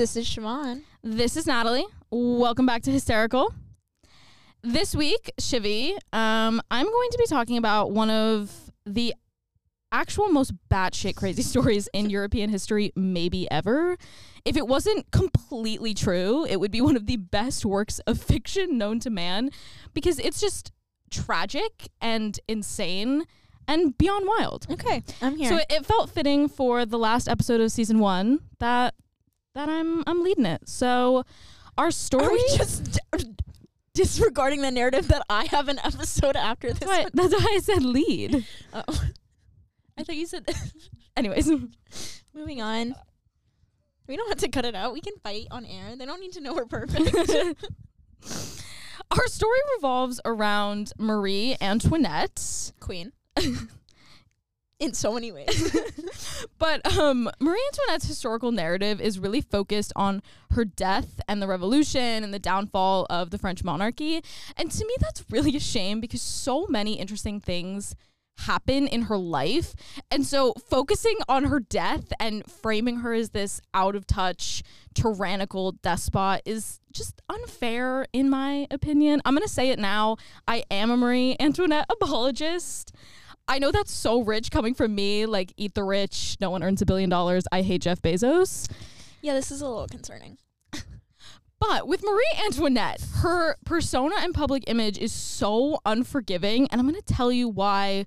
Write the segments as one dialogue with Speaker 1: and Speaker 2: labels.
Speaker 1: This is Siobhan.
Speaker 2: This is Natalie. Welcome back to Hysterical. This week, Shivy, um, I'm going to be talking about one of the actual most batshit crazy stories in European history, maybe ever. If it wasn't completely true, it would be one of the best works of fiction known to man because it's just tragic and insane and beyond wild.
Speaker 1: Okay, I'm here.
Speaker 2: So it, it felt fitting for the last episode of season one that that I'm I'm leading it. So our story
Speaker 1: Are we just disregarding the narrative that I have an episode after this?
Speaker 2: that's why,
Speaker 1: one?
Speaker 2: that's why I said lead.
Speaker 1: Oh. I thought you said.
Speaker 2: Anyways,
Speaker 1: Moving on. We don't have to cut it out. We can fight on air. They don't need to know we're perfect.
Speaker 2: our story revolves around Marie Antoinette.
Speaker 1: Queen. In so many ways.
Speaker 2: But um, Marie Antoinette's historical narrative is really focused on her death and the revolution and the downfall of the French monarchy. And to me, that's really a shame because so many interesting things happen in her life. And so focusing on her death and framing her as this out of touch, tyrannical despot is just unfair, in my opinion. I'm going to say it now. I am a Marie Antoinette apologist. I know that's so rich coming from me. Like, eat the rich. No one earns a billion dollars. I hate Jeff Bezos.
Speaker 1: yeah, this is a little concerning.
Speaker 2: But with Marie Antoinette, her persona and public image is so unforgiving. And I'm going to tell you why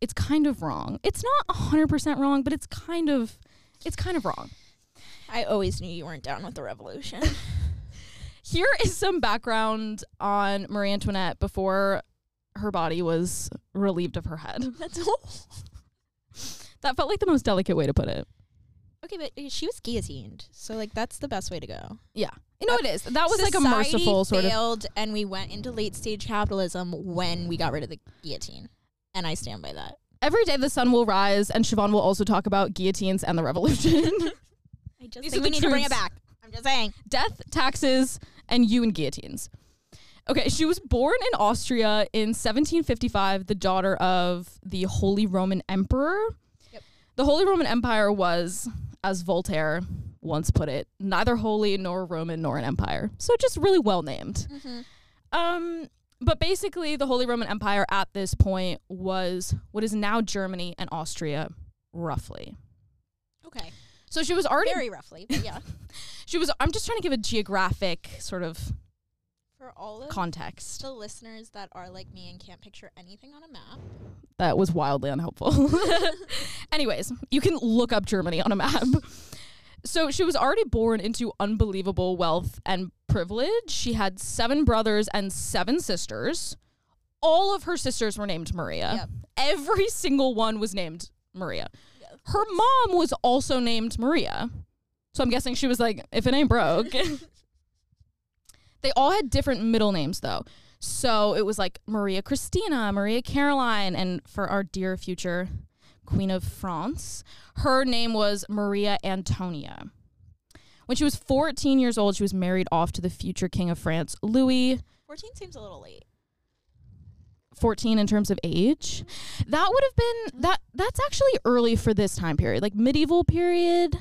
Speaker 2: it's kind of wrong. It's not 100% wrong, but it's kind of. It's kind of wrong.
Speaker 1: I always knew you weren't down with the revolution.
Speaker 2: Here is some background on Marie Antoinette before her body was relieved of her head.
Speaker 1: That's all.
Speaker 2: That felt like the most delicate way to put it.
Speaker 1: Okay, but uh, she was guillotined, so like that's the best way to go.
Speaker 2: Yeah. You know, it is. That was like a merciful sort of.
Speaker 1: failed, and we went into late stage capitalism when we got rid of the guillotine, and I stand by that.
Speaker 2: Every day the sun will rise, and Siobhan will also talk about guillotines and the revolution.
Speaker 1: I just
Speaker 2: These
Speaker 1: think we need to bring it back. I'm just saying.
Speaker 2: Death, taxes, and you and guillotines. Okay, she was born in Austria in 1755, the daughter of the Holy Roman Emperor.
Speaker 1: Yep.
Speaker 2: The Holy Roman Empire was, as Voltaire once put it, neither holy nor Roman nor an empire. So just really well named. Um, but basically, the Holy Roman Empire at this point was what is now Germany and Austria, roughly.
Speaker 1: Okay.
Speaker 2: So she was already
Speaker 1: Very roughly, but yeah.
Speaker 2: she was. I'm just trying to give a geographic sort of
Speaker 1: For all of
Speaker 2: context.
Speaker 1: the listeners that are like me and can't picture anything on a map,
Speaker 2: That was wildly unhelpful. Anyways, you can look up Germany on a map. So she was already born into unbelievable wealth and privilege. She had seven brothers and seven sisters. All of her sisters were named Maria.
Speaker 1: Yep.
Speaker 2: Every single one was named Maria. Her mom was also named Maria. So I'm guessing she was like, if it ain't broke. they all had different middle names though. So it was like Maria Christina, Maria Caroline, and for our dear future Queen of France, her name was Maria Antonia. When she was 14 years old, she was married off to the future King of France, Louis.
Speaker 1: 14 seems a little late.
Speaker 2: 14 in terms of age. That would have been that that's actually early for this time period. Like medieval period.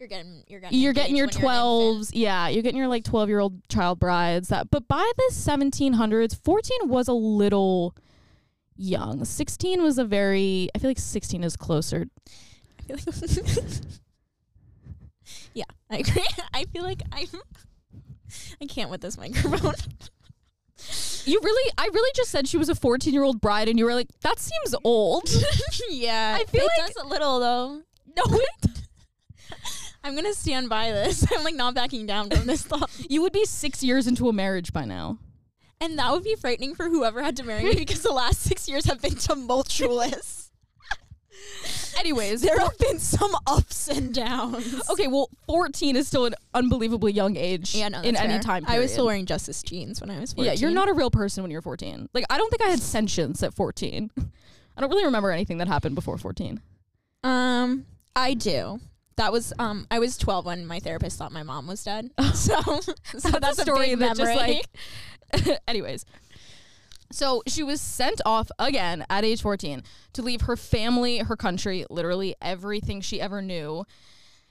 Speaker 1: You're getting you're getting
Speaker 2: You're getting your
Speaker 1: engaged when you're
Speaker 2: 12s. Yeah, you're getting your like 12-year-old child brides that but by the 1700s, 14 was a little young. 16 was a very I feel like 16 is closer.
Speaker 1: I feel like yeah, I agree. I feel like I'm. I can't with this microphone.
Speaker 2: You really I really just said she was a 14-year-old bride and you were like that seems old.
Speaker 1: yeah,
Speaker 2: I feel
Speaker 1: it
Speaker 2: like-
Speaker 1: does a little though.
Speaker 2: no, it
Speaker 1: I'm gonna stand by this. I'm like not backing down from this thought,
Speaker 2: you would be 6 years into a marriage by now.
Speaker 1: and that would be frightening for whoever had to marry me because the last six years have been tumultuous.
Speaker 2: Anyways,
Speaker 1: there have been some ups and downs.
Speaker 2: Okay, well, 14 is still an unbelievably young age
Speaker 1: Yeah, no,
Speaker 2: in
Speaker 1: that's
Speaker 2: any
Speaker 1: fair.
Speaker 2: time
Speaker 1: I was still wearing Justice jeans when I was 14.
Speaker 2: Yeah, you're not a real person when you're 14. Like, I don't think I had sentience at 14. I don't really remember anything that happened before 14.
Speaker 1: Um, I do. That was um. I was 12 when my therapist thought my mom was dead. So, so that's,
Speaker 2: a story
Speaker 1: big
Speaker 2: that just
Speaker 1: memory.
Speaker 2: like. Anyways, so she was sent off again at age 14 to leave her family, her country, literally everything she ever knew.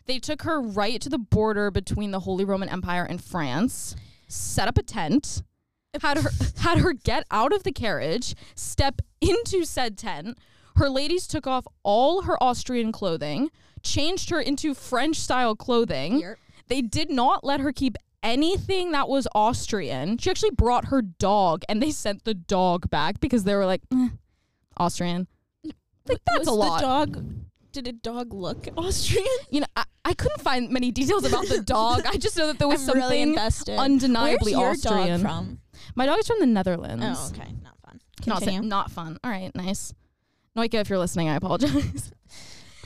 Speaker 2: They took her right to the border between the Holy Roman Empire and France, set up a tent, had her had her get out of the carriage, step into said tent. Her ladies took off all her Austrian clothing, changed her into French style clothing.
Speaker 1: Yep.
Speaker 2: They did not let her keep anything that was Austrian. She actually brought her dog and they sent the dog back because they were like, "Eh, Austrian. Like, that's
Speaker 1: was
Speaker 2: a lot.
Speaker 1: The dog. Did a dog look Austrian?
Speaker 2: You know, I, I couldn't find many details about the dog. I just know that there was
Speaker 1: I'm
Speaker 2: something
Speaker 1: really
Speaker 2: undeniably
Speaker 1: Where's your
Speaker 2: Austrian.
Speaker 1: dog from?
Speaker 2: My dog is from the Netherlands.
Speaker 1: Oh, okay, not fun.
Speaker 2: Not,
Speaker 1: Continue.
Speaker 2: not fun. All right, nice. Noika, if you're listening, I apologize.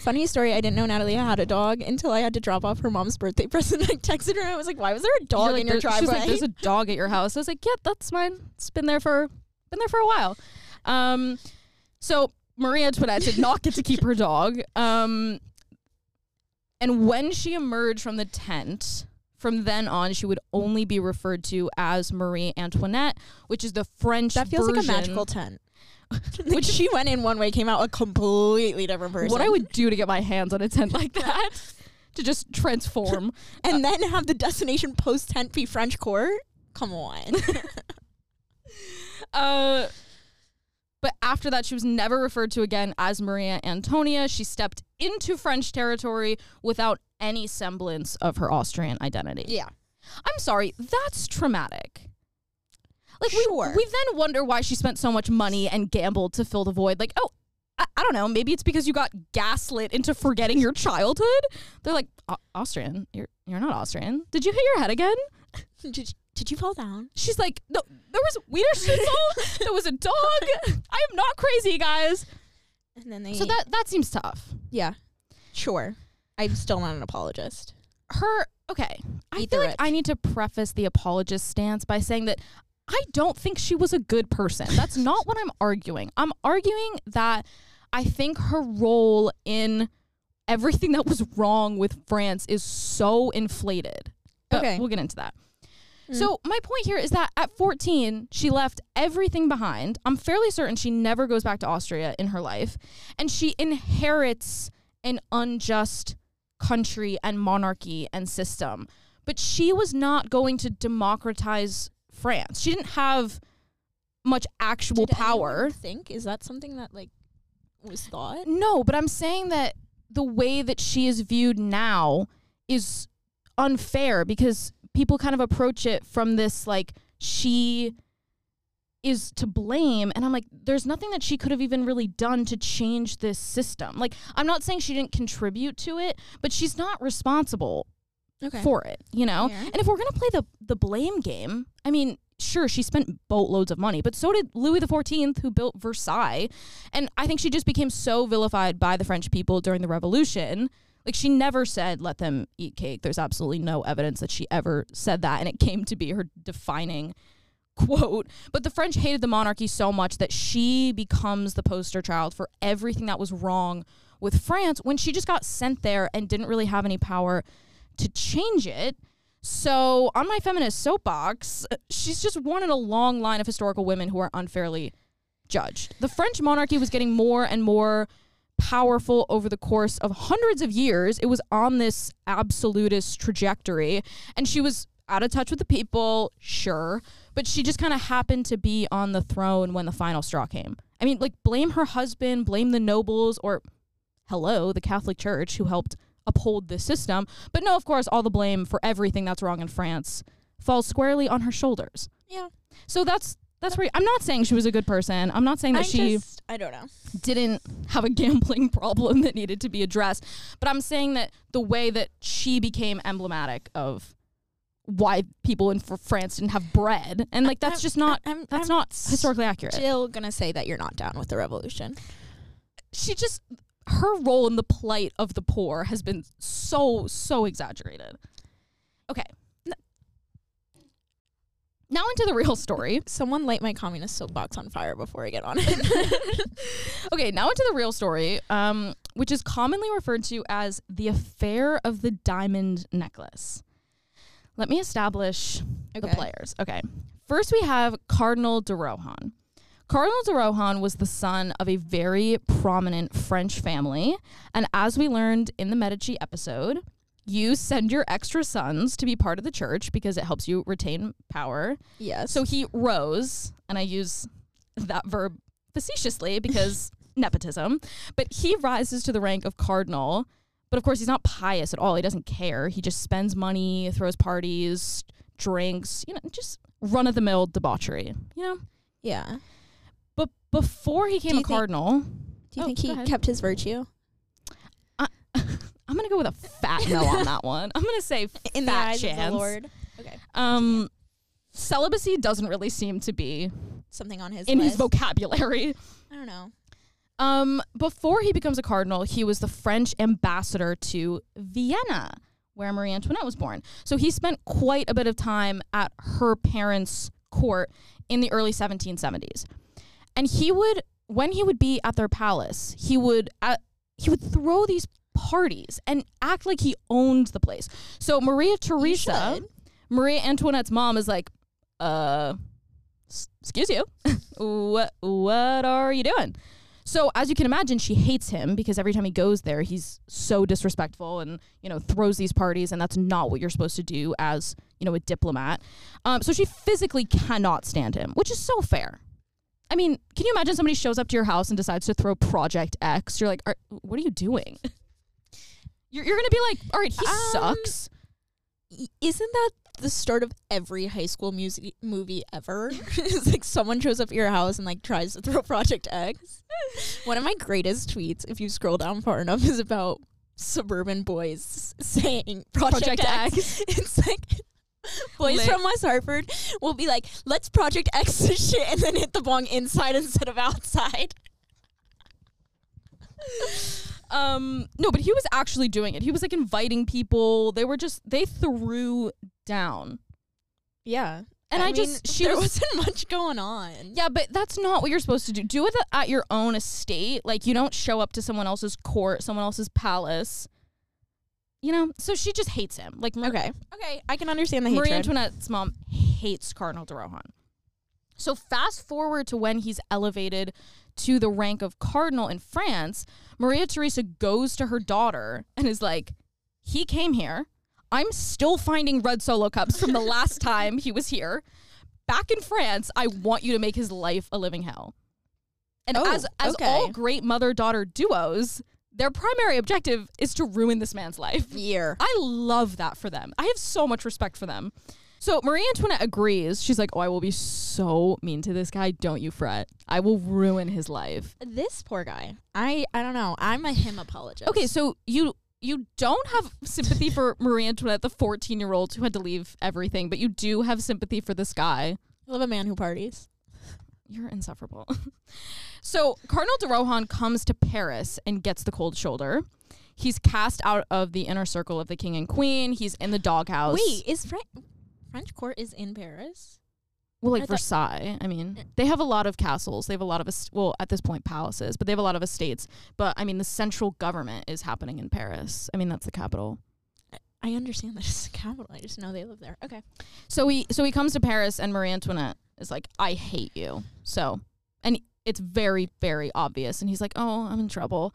Speaker 1: Funny story. I didn't know Natalie had a dog until I had to drop off her mom's birthday present. I texted her. And I was like, "Why was there a dog
Speaker 2: like,
Speaker 1: in your
Speaker 2: "There- She's
Speaker 1: driveway?"
Speaker 2: like, there's a dog at your house. I was like, yeah, that's mine. It's been there for been there for a while. Um, so Maria Antoinette did not get to keep her dog. Um, and when she emerged from the tent, from then on, she would only be referred to as Marie Antoinette, which is the French.
Speaker 1: that feels like a magical tent. Which she went in one way, came out a completely different person.
Speaker 2: What I would do to get my hands on a tent like that, to just transform.
Speaker 1: and then have the destination post tent be French court. Come on.
Speaker 2: Uh, but after that, she was never referred to again as Maria Antonia. She stepped into French territory without any semblance of her Austrian identity.
Speaker 1: yeah.
Speaker 2: I'm sorry, that's traumatic. Like we,
Speaker 1: Sure.
Speaker 2: we then wonder why she spent so much money and gambled to fill the void. Like, oh, I, I don't know. Maybe it's because you got gaslit into forgetting your childhood. They're like, Austrian, you're you're not Austrian. Did you hit your head again?
Speaker 1: Did, did you fall down?
Speaker 2: She's like, no, there was Wiener Schnitzel. there was a dog. I am not crazy, guys.
Speaker 1: And then they.
Speaker 2: So that that seems tough.
Speaker 1: yeah. Sure. I'm still not an apologist.
Speaker 2: Her okay. I
Speaker 1: Eat
Speaker 2: feel like I need to preface the apologist stance by saying that I don't think she was a good person. That's not what I'm arguing. I'm arguing that I think her role in everything that was wrong with France is so inflated. But
Speaker 1: Okay.
Speaker 2: we'll get into that.
Speaker 1: Mm.
Speaker 2: So my point here is that at 14, she left everything behind. I'm fairly certain she never goes back to Austria in her life, and she inherits an unjust country and monarchy and system. But she was not going to democratize France. She didn't have much actual
Speaker 1: Did
Speaker 2: power.
Speaker 1: Think is that something that like was thought?
Speaker 2: No, but I'm saying that the way that she is viewed now is unfair because people kind of approach it from this like she is to blame and I'm like there's nothing that she could have even really done to change this system. Like I'm not saying she didn't contribute to it, but she's not responsible
Speaker 1: Okay.
Speaker 2: for it, you know?
Speaker 1: Fair.
Speaker 2: And if we're going to play the the blame game, I mean, sure she spent boatloads of money, but so did Louis XIV who built Versailles. And I think she just became so vilified by the French people during the revolution. Like she never said let them eat cake. There's absolutely no evidence that she ever said that and it came to be her defining quote. But the French hated the monarchy so much that she becomes the poster child for everything that was wrong with France when she just got sent there and didn't really have any power to change it. So, on my feminist soapbox, she's just one in a long line of historical women who are unfairly judged. The French monarchy was getting more and more powerful over the course of hundreds of years. It was on this absolutist trajectory, and she was out of touch with the people, sure, but she just kind of happened to be on the throne when the final straw came. I mean, like, blame her husband, blame the nobles, or hello, the Catholic Church who helped uphold this system. But no, of course, all the blame for everything that's wrong in France falls squarely on her shoulders.
Speaker 1: Yeah.
Speaker 2: So that's that's where I'm not saying she was a good person. I'm not saying that
Speaker 1: I
Speaker 2: she
Speaker 1: just I don't know.
Speaker 2: didn't have a gambling problem that needed to be addressed. But I'm saying that the way that she became emblematic of why people in France didn't have bread, and like that's
Speaker 1: I'm-
Speaker 2: just not
Speaker 1: I'm,
Speaker 2: that's
Speaker 1: I'm
Speaker 2: not historically accurate.
Speaker 1: Still gonna say that you're not down with the revolution.
Speaker 2: She just her role in the plight of the poor has been so so exaggerated. Okay. Now into the real story.
Speaker 1: Someone light my communist soapbox on fire before I get on it.
Speaker 2: okay, now into the real story, um, which is commonly referred to as the affair of the diamond necklace. Let me establish the players. Okay. First, we have Cardinal de Rohan. Cardinal de Rohan was the son of a very prominent French family. And as we learned in the Medici episode, you send your extra sons to be part of the church because it helps you retain power.
Speaker 1: Yes.
Speaker 2: So he rose, and I use that verb facetiously because nepotism, but he rises to the rank of cardinal. But of course, he's not pious at all. He doesn't care. He just spends money, throws parties, drinks, you know, just run of the mill debauchery, you know?
Speaker 1: yeah.
Speaker 2: But before he became a
Speaker 1: think-
Speaker 2: cardinal,
Speaker 1: Do you
Speaker 2: Oh,
Speaker 1: think he kept his virtue
Speaker 2: I'm going to go with a fat no on that one. I'm to say
Speaker 1: in
Speaker 2: fat
Speaker 1: the eyes
Speaker 2: chance.
Speaker 1: of the Lord? Okay.
Speaker 2: Um, celibacy doesn't really seem to be
Speaker 1: Something on his
Speaker 2: in his vocabulary.
Speaker 1: I don't know.
Speaker 2: Um, before he becomes a cardinal, he was the French ambassador to Vienna, where Marie Antoinette was born. So he spent quite a bit of time at her parents' court in the early 1770s. And he would, when he would be at their palace, he would at, he would throw these parties and act like he owned the place. So Maria Theresa. Maria Antoinette's mom is like, uh, excuse you, what what are you doing? So as you can imagine, she hates him because every time he goes there, he's so disrespectful and you know throws these parties, and that's not what you're supposed to do as you know a diplomat. Um, so she physically cannot stand him, which is so fair. I mean, can you imagine somebody shows up to your house and decides to throw Project X? You're like, "Are- what are you doing? You're, you're gonna be like, all right, he
Speaker 1: Um,
Speaker 2: sucks.
Speaker 1: Isn't that the start of every high school music movie ever? it's like someone shows up at your house and like tries to throw Project X. One of my greatest tweets, if you scroll down far enough, is about suburban boys saying Project,
Speaker 2: Project
Speaker 1: X.
Speaker 2: X.
Speaker 1: It's like boys
Speaker 2: Lit.
Speaker 1: from West Hartford will be like, "Let's Project X this shit," and then hit the bong inside instead of outside.
Speaker 2: Um, no, but he was actually doing it. He was like inviting people. They were just they threw down.
Speaker 1: Yeah,
Speaker 2: And I,
Speaker 1: mean,
Speaker 2: just she
Speaker 1: there
Speaker 2: was
Speaker 1: wasn't much going on.
Speaker 2: Yeah, but that's not what you're supposed to do. Do it at your own estate. Like you don't show up to someone else's court, someone else's palace. You know, so she just hates him. Like Mar-
Speaker 1: Okay, okay, I can understand the
Speaker 2: Marie
Speaker 1: hatred.
Speaker 2: Antoinette's mom hates Cardinal de Rohan. So fast forward to when he's elevated to the rank of cardinal in France, Maria Theresa goes to her daughter and is like, "He came here. I'm still finding red solo cups from the last time he was here. Back in France, I want you to make his life a living hell." And
Speaker 1: Oh,
Speaker 2: as as
Speaker 1: okay.
Speaker 2: all great mother-daughter duos, their primary objective is to ruin this man's life.
Speaker 1: Year.
Speaker 2: I love that for them. I have so much respect for them. So Marie Antoinette agrees. She's like, "Oh, I will be so mean to this guy. Don't you fret. I will ruin his life."
Speaker 1: This poor guy. I I don't know. I'm a him apologist.
Speaker 2: Okay, so you you don't have sympathy for Marie Antoinette, the 14-year-old who had to leave everything, but you do have sympathy for this guy.
Speaker 1: I love a man who parties.
Speaker 2: You're insufferable. so Cardinal de Rohan comes to Paris and gets the cold shoulder. He's cast out of the inner circle of the king and queen. He's in the doghouse.
Speaker 1: Wait, is French French court is in Paris?
Speaker 2: Well, like
Speaker 1: I
Speaker 2: Versailles. I mean, eh. they have a lot of castles. They have a lot of, est- well, at this point, palaces, but they have a lot of estates. But I mean, the central government is happening in Paris. I mean, that's the capital.
Speaker 1: I understand that it's the capital. I just know they live there. Okay.
Speaker 2: So he, so he comes to Paris, and Marie Antoinette is like, "I hate you." So, and it's very, very obvious. And he's like, "Oh, I'm in trouble."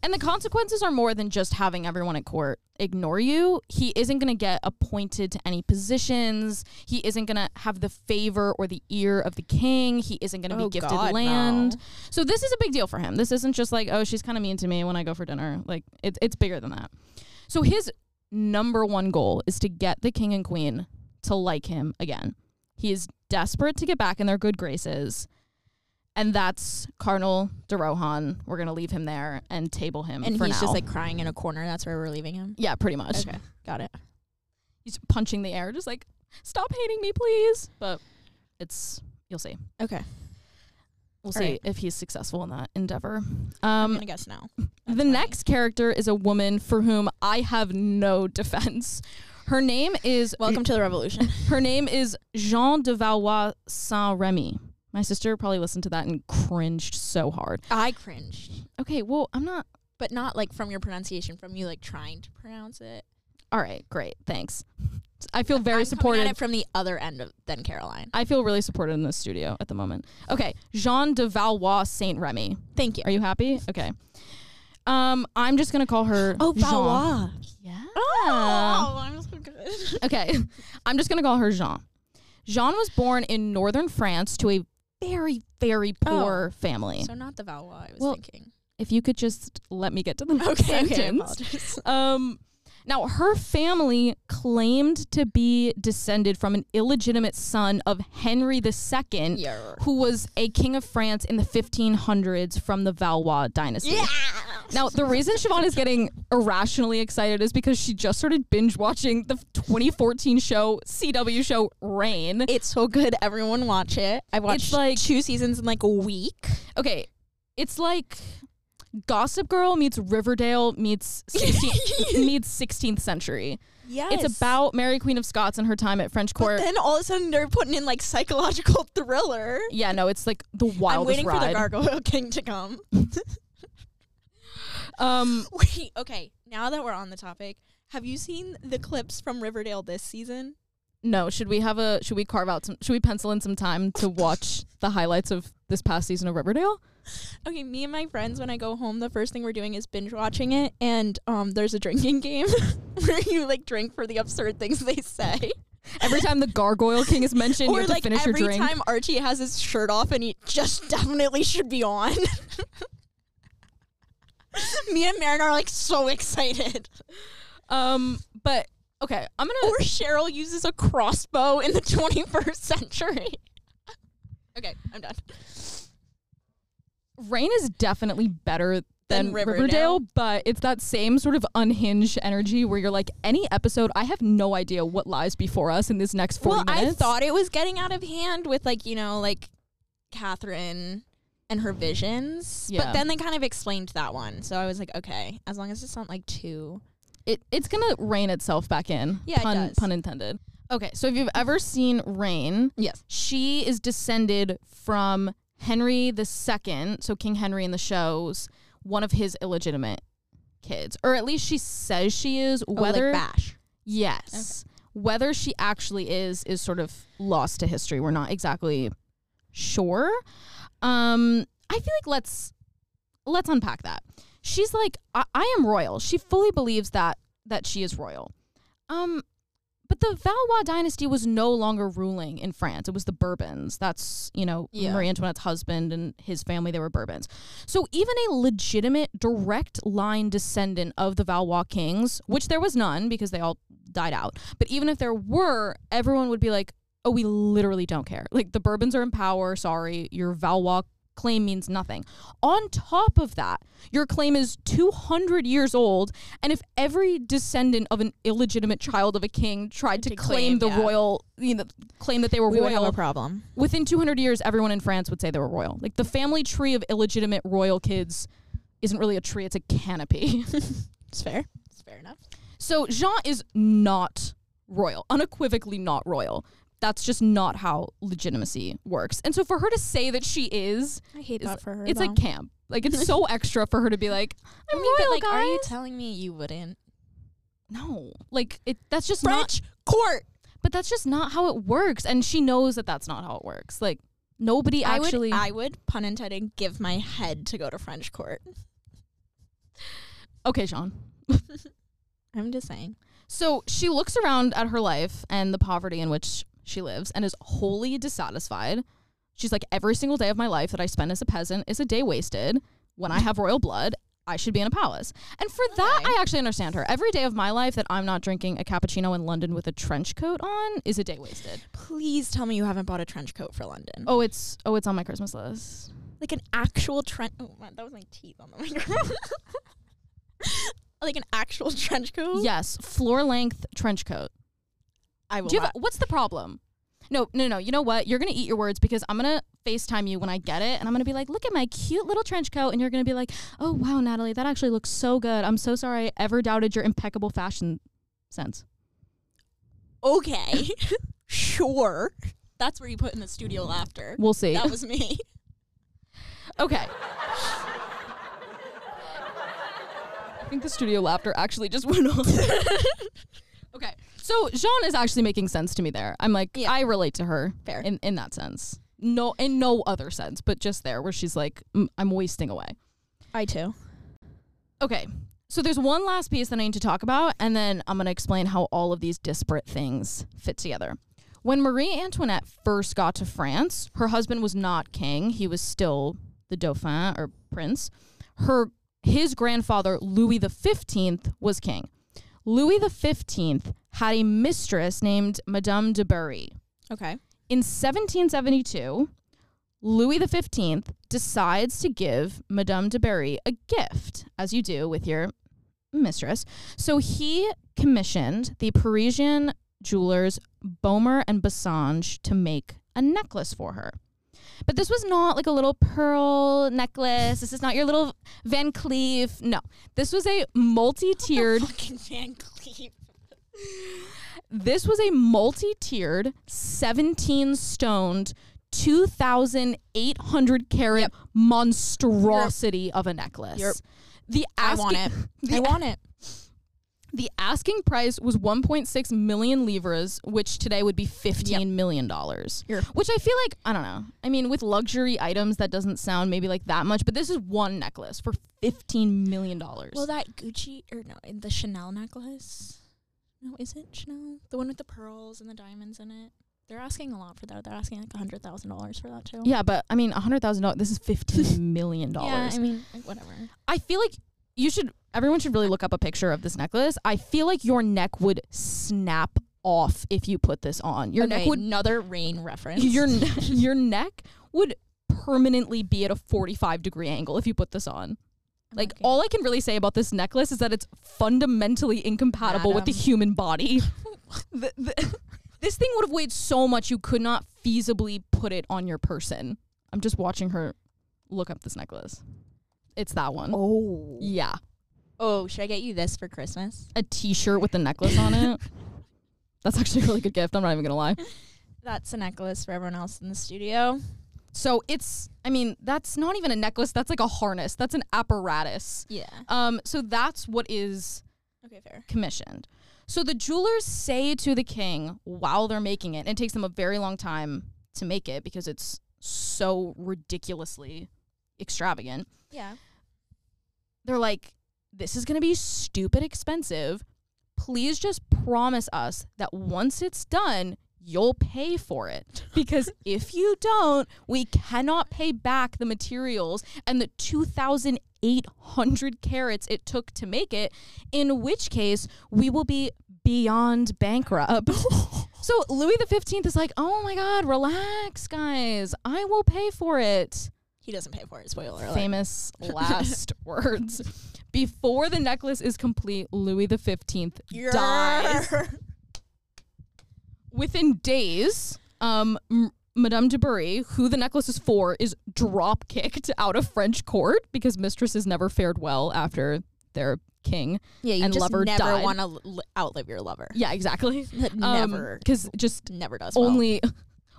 Speaker 2: And the consequences are more than just having everyone at court ignore you. He isn't going to get appointed to any positions. He isn't going to have the favor or the ear of the king. He isn't going to
Speaker 1: Oh,
Speaker 2: be gifted
Speaker 1: God,
Speaker 2: land.
Speaker 1: no.
Speaker 2: So this is a big deal for him. This isn't just like, oh, she's kind of mean to me when I go for dinner. Like it's it's bigger than that. So his number one goal is to get the king and queen to like him again. He is desperate to get back in their good graces. And that's Cardinal de Rohan. We're gonna leave him there and table him
Speaker 1: And he's
Speaker 2: now.
Speaker 1: just like crying in a corner. That's where we're leaving him.
Speaker 2: yeah, pretty much.
Speaker 1: Okay, got it.
Speaker 2: He's punching the air, just like, stop hating me, please. But it's you'll see.
Speaker 1: Okay,
Speaker 2: We'll
Speaker 1: All
Speaker 2: see
Speaker 1: right.
Speaker 2: if he's successful in that endeavor.
Speaker 1: I'm
Speaker 2: Um,
Speaker 1: gonna guess no.
Speaker 2: The
Speaker 1: fine.
Speaker 2: next character is a woman for whom I have no defense. Her name is
Speaker 1: Welcome to the revolution.
Speaker 2: her name is Jean de Valois Saint Remy. My sister probably listened to that and cringed so hard.
Speaker 1: I cringed,
Speaker 2: Okay, well, I'm not
Speaker 1: but not like from your pronunciation, from you like trying to pronounce it.
Speaker 2: all right. Great, thanks. I feel very
Speaker 1: I'm coming
Speaker 2: supported.
Speaker 1: at it from the other end of than Caroline.
Speaker 2: I feel really supported in this studio at the moment. Okay, Jean de Valois Saint Remy.
Speaker 1: Thank you.
Speaker 2: Are you happy? Okay. Um, I'm just gonna call her.
Speaker 1: Oh,
Speaker 2: Jean.
Speaker 1: Valois.
Speaker 2: Yeah.
Speaker 1: Oh, I'm so good.
Speaker 2: Okay, I'm just gonna call her Jean. Jean was born in northern France to a very, very poor family.
Speaker 1: So not the Valois I was
Speaker 2: Well,
Speaker 1: thinking.
Speaker 2: if you could just let me get to the next
Speaker 1: Okay, okay, I
Speaker 2: sentence.
Speaker 1: apologize.
Speaker 2: Um, now her family claimed to be descended from an illegitimate son of Henry II,
Speaker 1: Yeah.
Speaker 2: who was a king of France in the 1500s from the Valois dynasty.
Speaker 1: Yeah.
Speaker 2: Now, the reason Siobhan is getting irrationally excited is because she just started binge watching the 2014 show, CW show Reign.
Speaker 1: It's so good. Everyone watch it. I watched
Speaker 2: like-
Speaker 1: two seasons in like a week.
Speaker 2: Okay, it's like Gossip Girl meets Riverdale meets 16th, meets 16th century.
Speaker 1: Yes.
Speaker 2: It's about Mary Queen of Scots and her time at French
Speaker 1: But
Speaker 2: court.
Speaker 1: then all of a sudden they're putting in like psychological thriller.
Speaker 2: yeah, no, it's like the
Speaker 1: I'm
Speaker 2: wildest
Speaker 1: waiting for the Gargoyle King to come.
Speaker 2: um,
Speaker 1: Wait, okay. Now that we're on the topic, have you seen the clips from Riverdale this season?
Speaker 2: no, should we have a should we carve out some should we pencil in some time to watch the highlights of this past season of Riverdale?
Speaker 1: Okay, me and my friends, when I go home, the first thing we're doing is binge watching it, and um, there's a drinking game where you like drink for the absurd things they say,
Speaker 2: Every time the Gargoyle King is mentioned, you
Speaker 1: or
Speaker 2: have to finish your drink.
Speaker 1: every time Archie has his shirt off, and he just definitely should be on. me and Marin are like so excited.
Speaker 2: Um, but okay, I'm gonna
Speaker 1: Or Cheryl uses a crossbow in the 21st century. okay, I'm done.
Speaker 2: Reign is definitely better than
Speaker 1: Than
Speaker 2: Riverdale.
Speaker 1: Riverdale?
Speaker 2: but it's that same sort of unhinged energy where you're like, any episode, I have no idea what lies before us in this next 40
Speaker 1: well, I thought it was getting out of hand with like you know like Catherine and her visions,
Speaker 2: Yeah.
Speaker 1: but then they kind of explained that one, so I was like, okay, as long as it's not like too.
Speaker 2: it, it's gonna rain itself back in.
Speaker 1: Yeah, it
Speaker 2: pun, pun intended. Okay, so if you've ever seen Reign,
Speaker 1: Yes.
Speaker 2: she is descended from Henry II, so King Henry in the shows, one of his illegitimate kids, or at least she says she is. Whether
Speaker 1: oh, like Bash.
Speaker 2: Yes. Whether she actually is is sort of lost to history. We're not exactly sure. Um I feel like let's let's unpack that. She's like I, I am royal. She fully believes that that she is royal. Um but the Valois dynasty was no longer ruling in France. It was the Bourbons. That's, you know,
Speaker 1: Yeah.
Speaker 2: Marie Antoinette's husband and his family, they were Bourbons. So even a legitimate direct line descendant of the Valois kings, which there was none because they all died out, but even if there were, everyone would be like, "Oh, we literally don't care. Like the Bourbons are in power. Sorry, your Valois claim means nothing." On top of that, your claim is 200 years old, and if every descendant of an illegitimate child of a king tried to,
Speaker 1: To
Speaker 2: claim,
Speaker 1: claim,
Speaker 2: the
Speaker 1: yeah.
Speaker 2: royal, you know, claim that they were
Speaker 1: We
Speaker 2: royal,
Speaker 1: have a problem.
Speaker 2: within 200 years, everyone in France would say they were royal. Like the family tree of illegitimate royal kids isn't really a tree, it's a canopy.
Speaker 1: It's fair. It's fair enough.
Speaker 2: so Jean is not royal, unequivocally not royal. That's just not how legitimacy works. And so for her to say that she is,
Speaker 1: I hate
Speaker 2: is-
Speaker 1: that for her.
Speaker 2: it's
Speaker 1: though.
Speaker 2: like camp. Like it's so extra for her to be like,
Speaker 1: I
Speaker 2: I'm
Speaker 1: mean,
Speaker 2: royal,
Speaker 1: but like, are you telling me you wouldn't?
Speaker 2: no, like it. That's just not.
Speaker 1: French court.
Speaker 2: But that's just not how it works. And she knows that that's not how it works. Like nobody
Speaker 1: I
Speaker 2: actually.
Speaker 1: would, I would, pun intended, give my head to go to French court.
Speaker 2: okay, Sean.
Speaker 1: I'm just saying.
Speaker 2: So she looks around at her life and the poverty in which she lives and is wholly dissatisfied. She's like, every single day of my life that I spend as a peasant is a day wasted. When I have royal blood, I should be in a palace. And for that, I actually understand her. Every day of my life that I'm not drinking a cappuccino in London with a trench coat on is a day wasted.
Speaker 1: Please tell me you haven't bought a trench coat for London.
Speaker 2: Oh, it's oh, it's on my Christmas list.
Speaker 1: like an actual trench. Oh, man, that was my teeth on the microphone. like an actual trench coat.
Speaker 2: Yes, floor length trench coat.
Speaker 1: I will.
Speaker 2: Do you have a, what's the problem? No, no, no. You know what? You're gonna eat your words because I'm gonna FaceTime you when I get it, and I'm gonna be like, "Look at my cute little trench coat," and you're gonna be like, "Oh wow, Natalie, that actually looks so good. I'm so sorry I ever doubted your impeccable fashion sense."
Speaker 1: okay, sure. That's where you put in the studio laughter.
Speaker 2: We'll see.
Speaker 1: That was me.
Speaker 2: okay. I think the studio laughter actually just went off. okay, so Jean is actually making sense to me there. I'm like,
Speaker 1: Yeah.
Speaker 2: I relate to her
Speaker 1: Fair.
Speaker 2: in in that sense. No, in no other sense, but just there where she's like, "Mm, I'm wasting away.
Speaker 1: I too.
Speaker 2: Okay. So there's one last piece that I need to talk about, and then I'm going to explain how all of these disparate things fit together. When Marie Antoinette first got to France, her husband was not king. He was still the Dauphin or prince. Her his grandfather Louis XV was king. Louis XV had a mistress named Madame du Barry.
Speaker 1: Okay.
Speaker 2: In 1772, Louis XV decides to give Madame du Barry a gift, as you do with your mistress. So he commissioned the Parisian jewelers Boehmer and Bassenge to make a necklace for her. But this was not like a little pearl necklace. This is not your little Van Cleef. No, this was a multi-tiered.
Speaker 1: Fucking Van Cleef.
Speaker 2: This was a multi-tiered, 17 stoned, 2,800 carat
Speaker 1: Yep.
Speaker 2: monstrosity of a necklace.
Speaker 1: Yep.
Speaker 2: The
Speaker 1: I want it.
Speaker 2: The,
Speaker 1: I want it.
Speaker 2: The asking price was 1.6 million livres, which today would be fifteen million dollars.
Speaker 1: You're-
Speaker 2: Which I feel like I don't know. I mean, with luxury items, that doesn't sound maybe like that much, but this is one necklace for fifteen million dollars.
Speaker 1: Well, that Gucci or no, the Chanel necklace. No, is it Chanel? The one with the pearls and the diamonds in it. They're asking a lot for that. They're asking like a hundred thousand dollars for that too.
Speaker 2: yeah, but I mean, a hundred thousand dollars. This is fifteen million dollars. Yeah.
Speaker 1: I mean, like, whatever.
Speaker 2: I feel like you should everyone should really look up a picture of this necklace. I feel like your neck would snap off if you put this on. Your neck would
Speaker 1: another Reign reference.
Speaker 2: your your neck would permanently be at a 45 degree angle if you put this on. Like
Speaker 1: Okay.
Speaker 2: all I can really say about this necklace is that it's fundamentally incompatible with the human body. The- the- this thing would have weighed so much you could not feasibly put it on your person. I'm just watching her look up this necklace. It's that one.
Speaker 1: Oh.
Speaker 2: Yeah.
Speaker 1: Oh, should I get you this for Christmas?
Speaker 2: a t-shirt with a necklace on it. That's actually a really good gift. I'm not even gonna lie.
Speaker 1: That's a necklace for everyone else in the studio.
Speaker 2: So it's, I mean, that's not even a necklace. That's like a harness. That's an apparatus.
Speaker 1: Yeah.
Speaker 2: Um, so that's what is
Speaker 1: Okay, fair.
Speaker 2: commissioned. So the jewelers say to the king while they're making it, and it takes them a very long time to make it because it's so ridiculously extravagant.
Speaker 1: Yeah.
Speaker 2: They're like, this is gonna be stupid expensive. Please just promise us that once it's done, you'll pay for it. Because if you don't, we cannot pay back the materials and the 2,800 carats it took to make it, in which case we will be beyond bankrupt. so Louis XV is like, oh my God, relax, guys. I will pay for it
Speaker 1: He doesn't pay for it. Spoiler alert.
Speaker 2: famous last words. Before the necklace is complete, Louis XV dies. Within days, um, M- Madame du Barry, who the necklace is for, is drop kicked out of French court because mistresses never fared well after their king.
Speaker 1: Yeah, you
Speaker 2: and
Speaker 1: just
Speaker 2: lover
Speaker 1: never
Speaker 2: died.
Speaker 1: want to l- outlive your lover.
Speaker 2: Yeah, exactly.
Speaker 1: That never,
Speaker 2: because just
Speaker 1: never does well.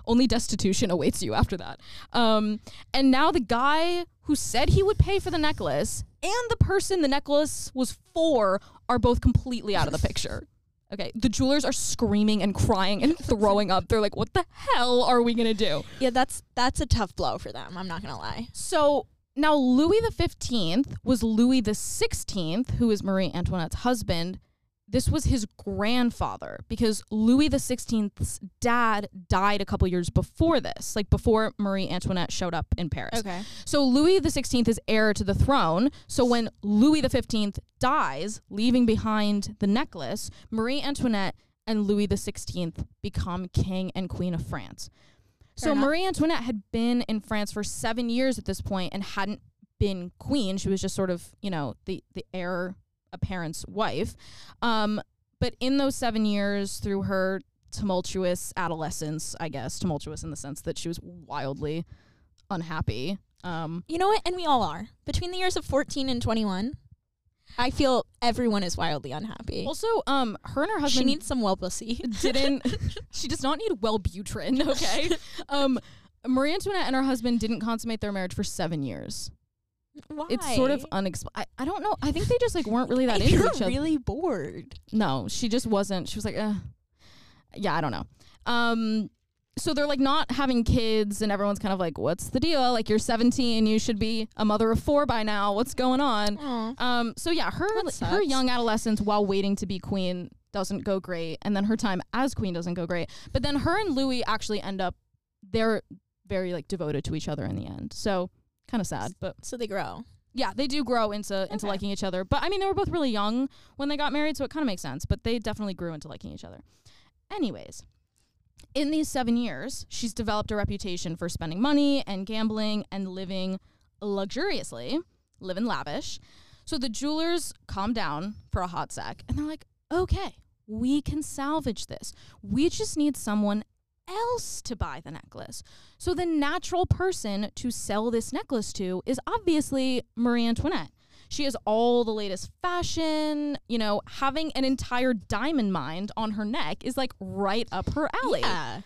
Speaker 2: Only destitution awaits you after that. Um, and now the guy who said he would pay for the necklace and the person the necklace was for are both completely out of the picture. Okay, the jewelers are screaming and crying and throwing up. They're like, "What the hell are we gonna do?"
Speaker 1: Yeah, that's that's a tough blow for them. I'm not gonna lie.
Speaker 2: So now Louis the Fifteenth was Louis the Sixteenth, who is Marie Antoinette's husband. This was his grandfather because Louis the Sixteenth's dad died a couple years before this, like before Marie Antoinette showed up in Paris.
Speaker 1: Okay.
Speaker 2: So Louis the Sixteenth is heir to the throne. So when Louis the Fifteenth dies, leaving behind the necklace, Marie Antoinette and Louis the Sixteenth become king and queen of France.
Speaker 1: Fair
Speaker 2: so
Speaker 1: enough.
Speaker 2: Marie Antoinette had been in France for seven years at this point and hadn't been queen. She was just sort of, you know, the the heir apparent's wife. Um, but in those seven years, through her tumultuous adolescence, I guess tumultuous in the sense that she was wildly unhappy. Um,
Speaker 1: You know what? And we all are. Between the years of 14 and 21, I feel everyone is wildly unhappy.
Speaker 2: also, um, her and her husband.
Speaker 1: she needs some well pussy.
Speaker 2: didn't. she does not need Wellbutrin. Okay. um, Marie Antoinette and her husband didn't consummate their marriage for seven years.
Speaker 1: Why?
Speaker 2: It's sort of unexplained. I, I don't know. I think they just like weren't really that into
Speaker 1: you're
Speaker 2: each other.
Speaker 1: really bored.
Speaker 2: No, she just wasn't. She was like, uh, yeah, I don't know. Um, so they're like not having kids, and everyone's kind of like, "What's the deal? Like you're 17, you should be a mother of four by now. What's going on?"
Speaker 1: Aw.
Speaker 2: Um, so yeah, her
Speaker 1: That
Speaker 2: her young adolescence while waiting to be queen doesn't go great, and then her time as queen doesn't go great. But then her and Louis actually end up they're very like devoted to each other in the end. So kind of sad, but
Speaker 1: So they grow.
Speaker 2: yeah, they do grow into into
Speaker 1: Okay.
Speaker 2: liking each other. But I mean, they were both really young when they got married, so it kind of makes sense. But they definitely grew into liking each other. Anyways, in these seven years, she's developed a reputation for spending money and gambling and living luxuriously, living lavish. So the jewelers calm down for a hot sec and they're like, okay, we can salvage this. We just need someone else to buy the necklace. So the natural person to sell this necklace to is obviously Marie Antoinette. She has all the latest fashion, you know, having an entire diamond mind on her neck is like right up her alley.
Speaker 1: Yeah.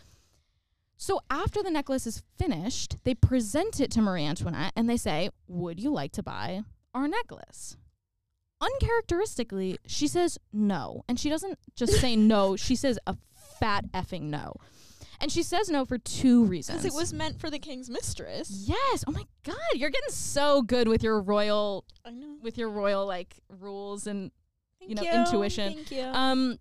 Speaker 2: So after the necklace is finished, they present it to Marie Antoinette and they say, Would you like to buy our necklace? Uncharacteristically, she says no. And she doesn't just say no, she says a fat effing no. And she says no for two reasons.
Speaker 1: Because it was meant for the king's mistress.
Speaker 2: Yes. Oh my god, you're getting so good with your royal
Speaker 1: I know.
Speaker 2: with your royal like rules and
Speaker 1: Thank
Speaker 2: know, intuition.
Speaker 1: Thank you.
Speaker 2: um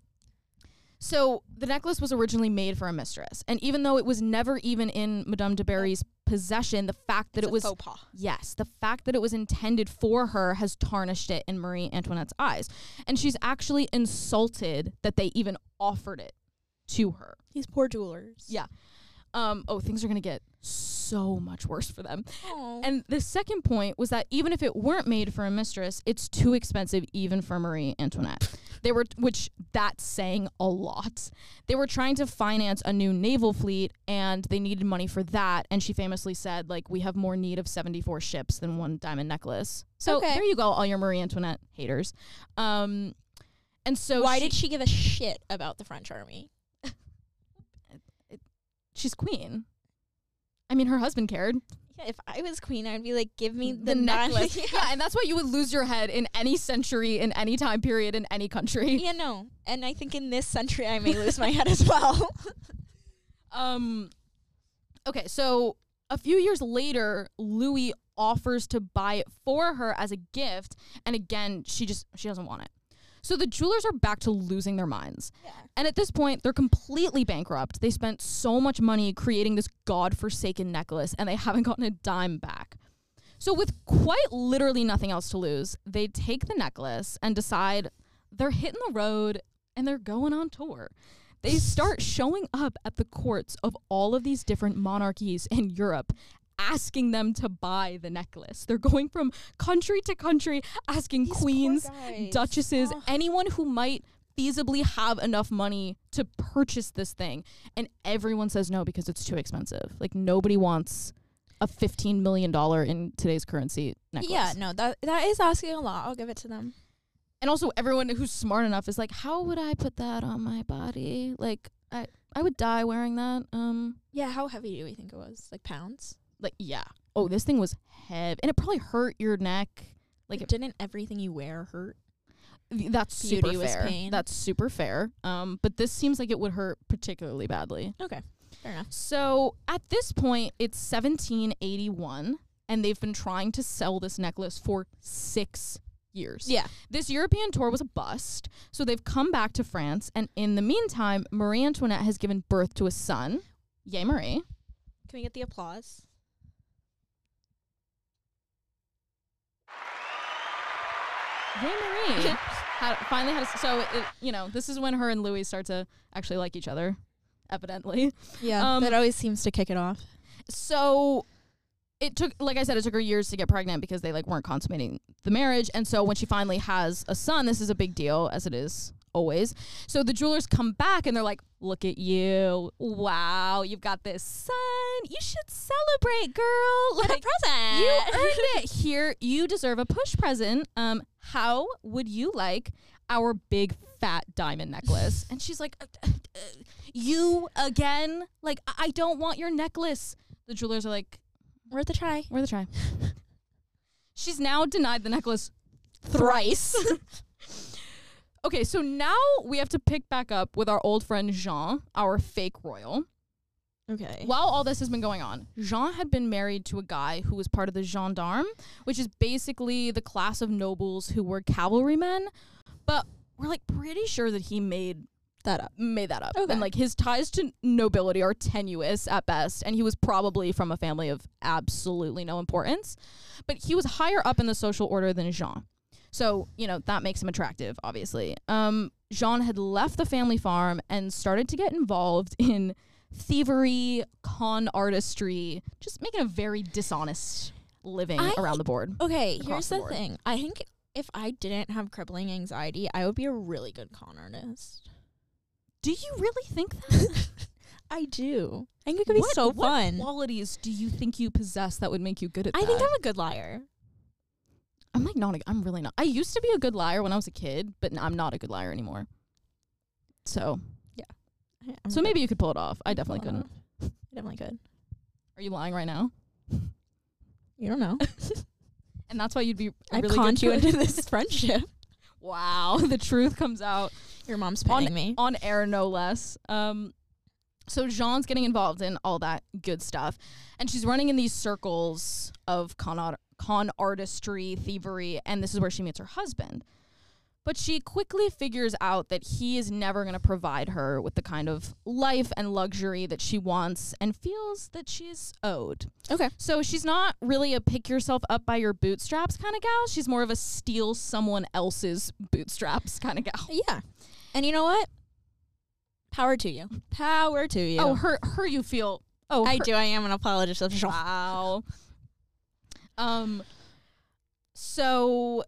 Speaker 2: so the necklace was originally made for a mistress. And even though it was never even in Madame du Barry's possession, the fact that
Speaker 1: It's
Speaker 2: it was
Speaker 1: faux pas.
Speaker 2: Yes, the fact that it was intended for her has tarnished it in Marie Antoinette's eyes. And she's actually insulted that they even offered it to her.
Speaker 1: These poor jewelers.
Speaker 2: Yeah. Um oh, things are going to get so much worse for them.
Speaker 1: Aw.
Speaker 2: And the second point was that even if it weren't made for a mistress, it's too expensive even for Marie Antoinette. They were which that's saying a lot. They were trying to finance a new naval fleet and they needed money for that and she famously said like we have more need of 74 ships than one diamond necklace. So
Speaker 1: Okay.
Speaker 2: there you go all your Marie Antoinette haters. Um and so
Speaker 1: Why
Speaker 2: she-
Speaker 1: did she give a shit about the French army?
Speaker 2: She's queen. I mean her husband cared.
Speaker 1: Yeah, if I was queen, I'd be like, give me the,
Speaker 2: the necklace.
Speaker 1: yeah.
Speaker 2: yeah, and that's why you would lose your head in any century, in any time period, in any country.
Speaker 1: yeah, no. And I think in this century, I may lose my head as well.
Speaker 2: Um, okay, so a few years later, Louis offers to buy it for her as a gift, and again, she just she doesn't want it. So the jewelers are back to losing their minds.
Speaker 1: yeah.
Speaker 2: And at this point, they're completely bankrupt. They spent so much money creating this godforsaken necklace and they haven't gotten a dime back. So, with quite literally nothing else to lose, they take the necklace and decide they're hitting the road and they're going on tour. They start showing up at the courts of all of these different monarchies in Europe. Asking them to buy the necklace. They're going from country to country asking
Speaker 1: These
Speaker 2: queens, duchesses,
Speaker 1: Ugh.
Speaker 2: anyone who might feasibly have enough money to purchase this thing. And everyone says no because it's too expensive. Like nobody wants a $15 million in today's currency necklace.
Speaker 1: Yeah, no, that that is asking a lot. I'll give it to them.
Speaker 2: And also everyone who's smart enough is like, how would I put that on my body? Like I, I would die wearing that. Um
Speaker 1: Yeah, how heavy do we think it was? Like pounds?
Speaker 2: Like yeah. Oh, this thing was heavy. And it probably hurt your neck. Like
Speaker 1: Like, didn't everything you wear hurt?
Speaker 2: that's
Speaker 1: Beauty
Speaker 2: super fair.
Speaker 1: pain.
Speaker 2: That's super fair. Um, but this seems like it would hurt particularly badly.
Speaker 1: Okay, fair enough.
Speaker 2: So at this point, it's 1781, and they've been trying to sell this necklace for six years.
Speaker 1: Yeah,
Speaker 2: This European tour was a bust, so they've come back to France, and in the meantime, Marie Antoinette has given birth to a son. Yay, Marie.
Speaker 1: can we get the applause?
Speaker 2: Yay, Marie. had, finally had a, so it, you know, this is when her and Louis start to actually like each other, evidently.
Speaker 1: Yeah,
Speaker 2: Um,
Speaker 1: that always seems to kick it off.
Speaker 2: so it took like i said it took her years to get pregnant because they like weren't consummating the marriage and so when she finally has a son this is a big deal as it is always. So the jewelers come back and they're like look at you. Wow you've got this son you should celebrate girl. Like a
Speaker 1: present.
Speaker 2: you earned it. Here you deserve a push present. Um how would you like our big fat diamond necklace? And she's like "Uh, uh, uh, you again? Like I- i don't want your necklace. The jewelers are like
Speaker 1: Worth a try.
Speaker 2: worth a try. She's now denied the necklace thrice okay so now we have to pick back up with our old friend jean our fake royal
Speaker 1: Okay.
Speaker 2: While all this has been going on, Jean had been married to a guy who was part of the gendarme, which is basically the class of nobles who were cavalrymen, but we're like pretty sure that he made
Speaker 1: that up.
Speaker 2: made that up.
Speaker 1: Okay.
Speaker 2: And like his ties to nobility are tenuous at best, and he was probably from a family of absolutely no importance. But he was higher up in the social order than Jean. So, you know, that makes him attractive, obviously. Um, Jean had left the family farm and started to get involved in thievery, con artistry, just making a very dishonest living
Speaker 1: I-
Speaker 2: around the board.
Speaker 1: Okay, here's
Speaker 2: the
Speaker 1: the, thing. I think if I didn't have crippling anxiety, I would be a really good con artist.
Speaker 2: Do you really think that?
Speaker 1: I do. I think it could be
Speaker 2: What-
Speaker 1: so
Speaker 2: what
Speaker 1: fun.
Speaker 2: What qualities do you think you possess that would make you good at
Speaker 1: I
Speaker 2: that?
Speaker 1: think I'm a good liar.
Speaker 2: I'm like not. A, I'm really not. I used to be a good liar when I was a kid, but I'm not a good liar anymore. So,
Speaker 1: yeah. I'm
Speaker 2: so maybe you could pull it off. I definitely couldn't.
Speaker 1: I definitely could.
Speaker 2: Are you lying right now?
Speaker 1: You don't know.
Speaker 2: And that's why you'd be.
Speaker 1: I
Speaker 2: really
Speaker 1: conned you into this friendship.
Speaker 2: Wow, the truth comes out
Speaker 1: Your mom's
Speaker 2: On-
Speaker 1: paying me.
Speaker 2: on air, no less. Um, so Jean's getting involved in all that good stuff, and she's running in these circles of con con artistry, thievery, and this is where she meets her husband. But she quickly figures out that he is never going to provide her with the kind of life and luxury that she wants and feels that she's owed.
Speaker 1: Okay.
Speaker 2: So she's not really a pick yourself up by your bootstraps kind of gal. She's more of a steal someone else's bootstraps kind of gal.
Speaker 1: Yeah. And you know what? Power to you. Power to you.
Speaker 2: Oh, her her you feel Oh,
Speaker 1: I
Speaker 2: her-
Speaker 1: do. I am an apologist of
Speaker 2: Wow. Um so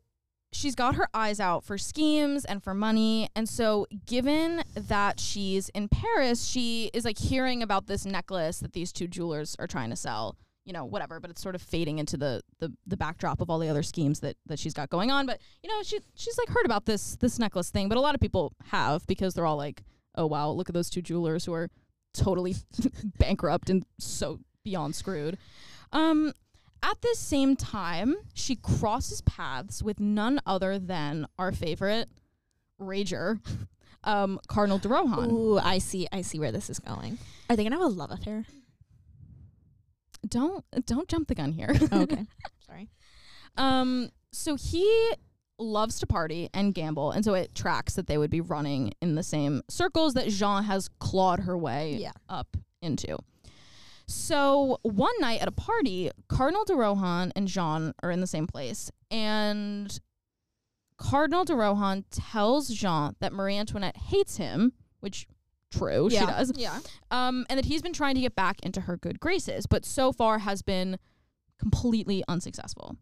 Speaker 2: she's got her eyes out for schemes and for money and so given that she's in Paris, she is like hearing about this necklace that these two jewelers are trying to sell. You know, whatever, but it's sort of fading into the the, the backdrop of all the other schemes that, that she's got going on. But you know, she she's like heard about this this necklace thing, but a lot of people have because they're all like, Oh wow, look at those two jewelers who are totally bankrupt and so beyond screwed. Um, at this same time, she crosses paths with none other than our favorite rager, um, Cardinal de Rohan.
Speaker 1: Ooh, I see. I see where this is going. Are they gonna have a love affair?
Speaker 2: Don't don't jump the gun here.
Speaker 1: Oh, okay. Sorry.
Speaker 2: Um, so he loves to party and gamble, and so it tracks that they would be running in the same circles that Jean has clawed her way
Speaker 1: Yeah.
Speaker 2: up into. So one night at a party, Cardinal de Rohan and Jean are in the same place, and Cardinal de Rohan tells Jean that Marie Antoinette hates him, which true, she does.
Speaker 1: Yeah.
Speaker 2: Um, and that he's been trying to get back into her good graces, but so far has been completely unsuccessful.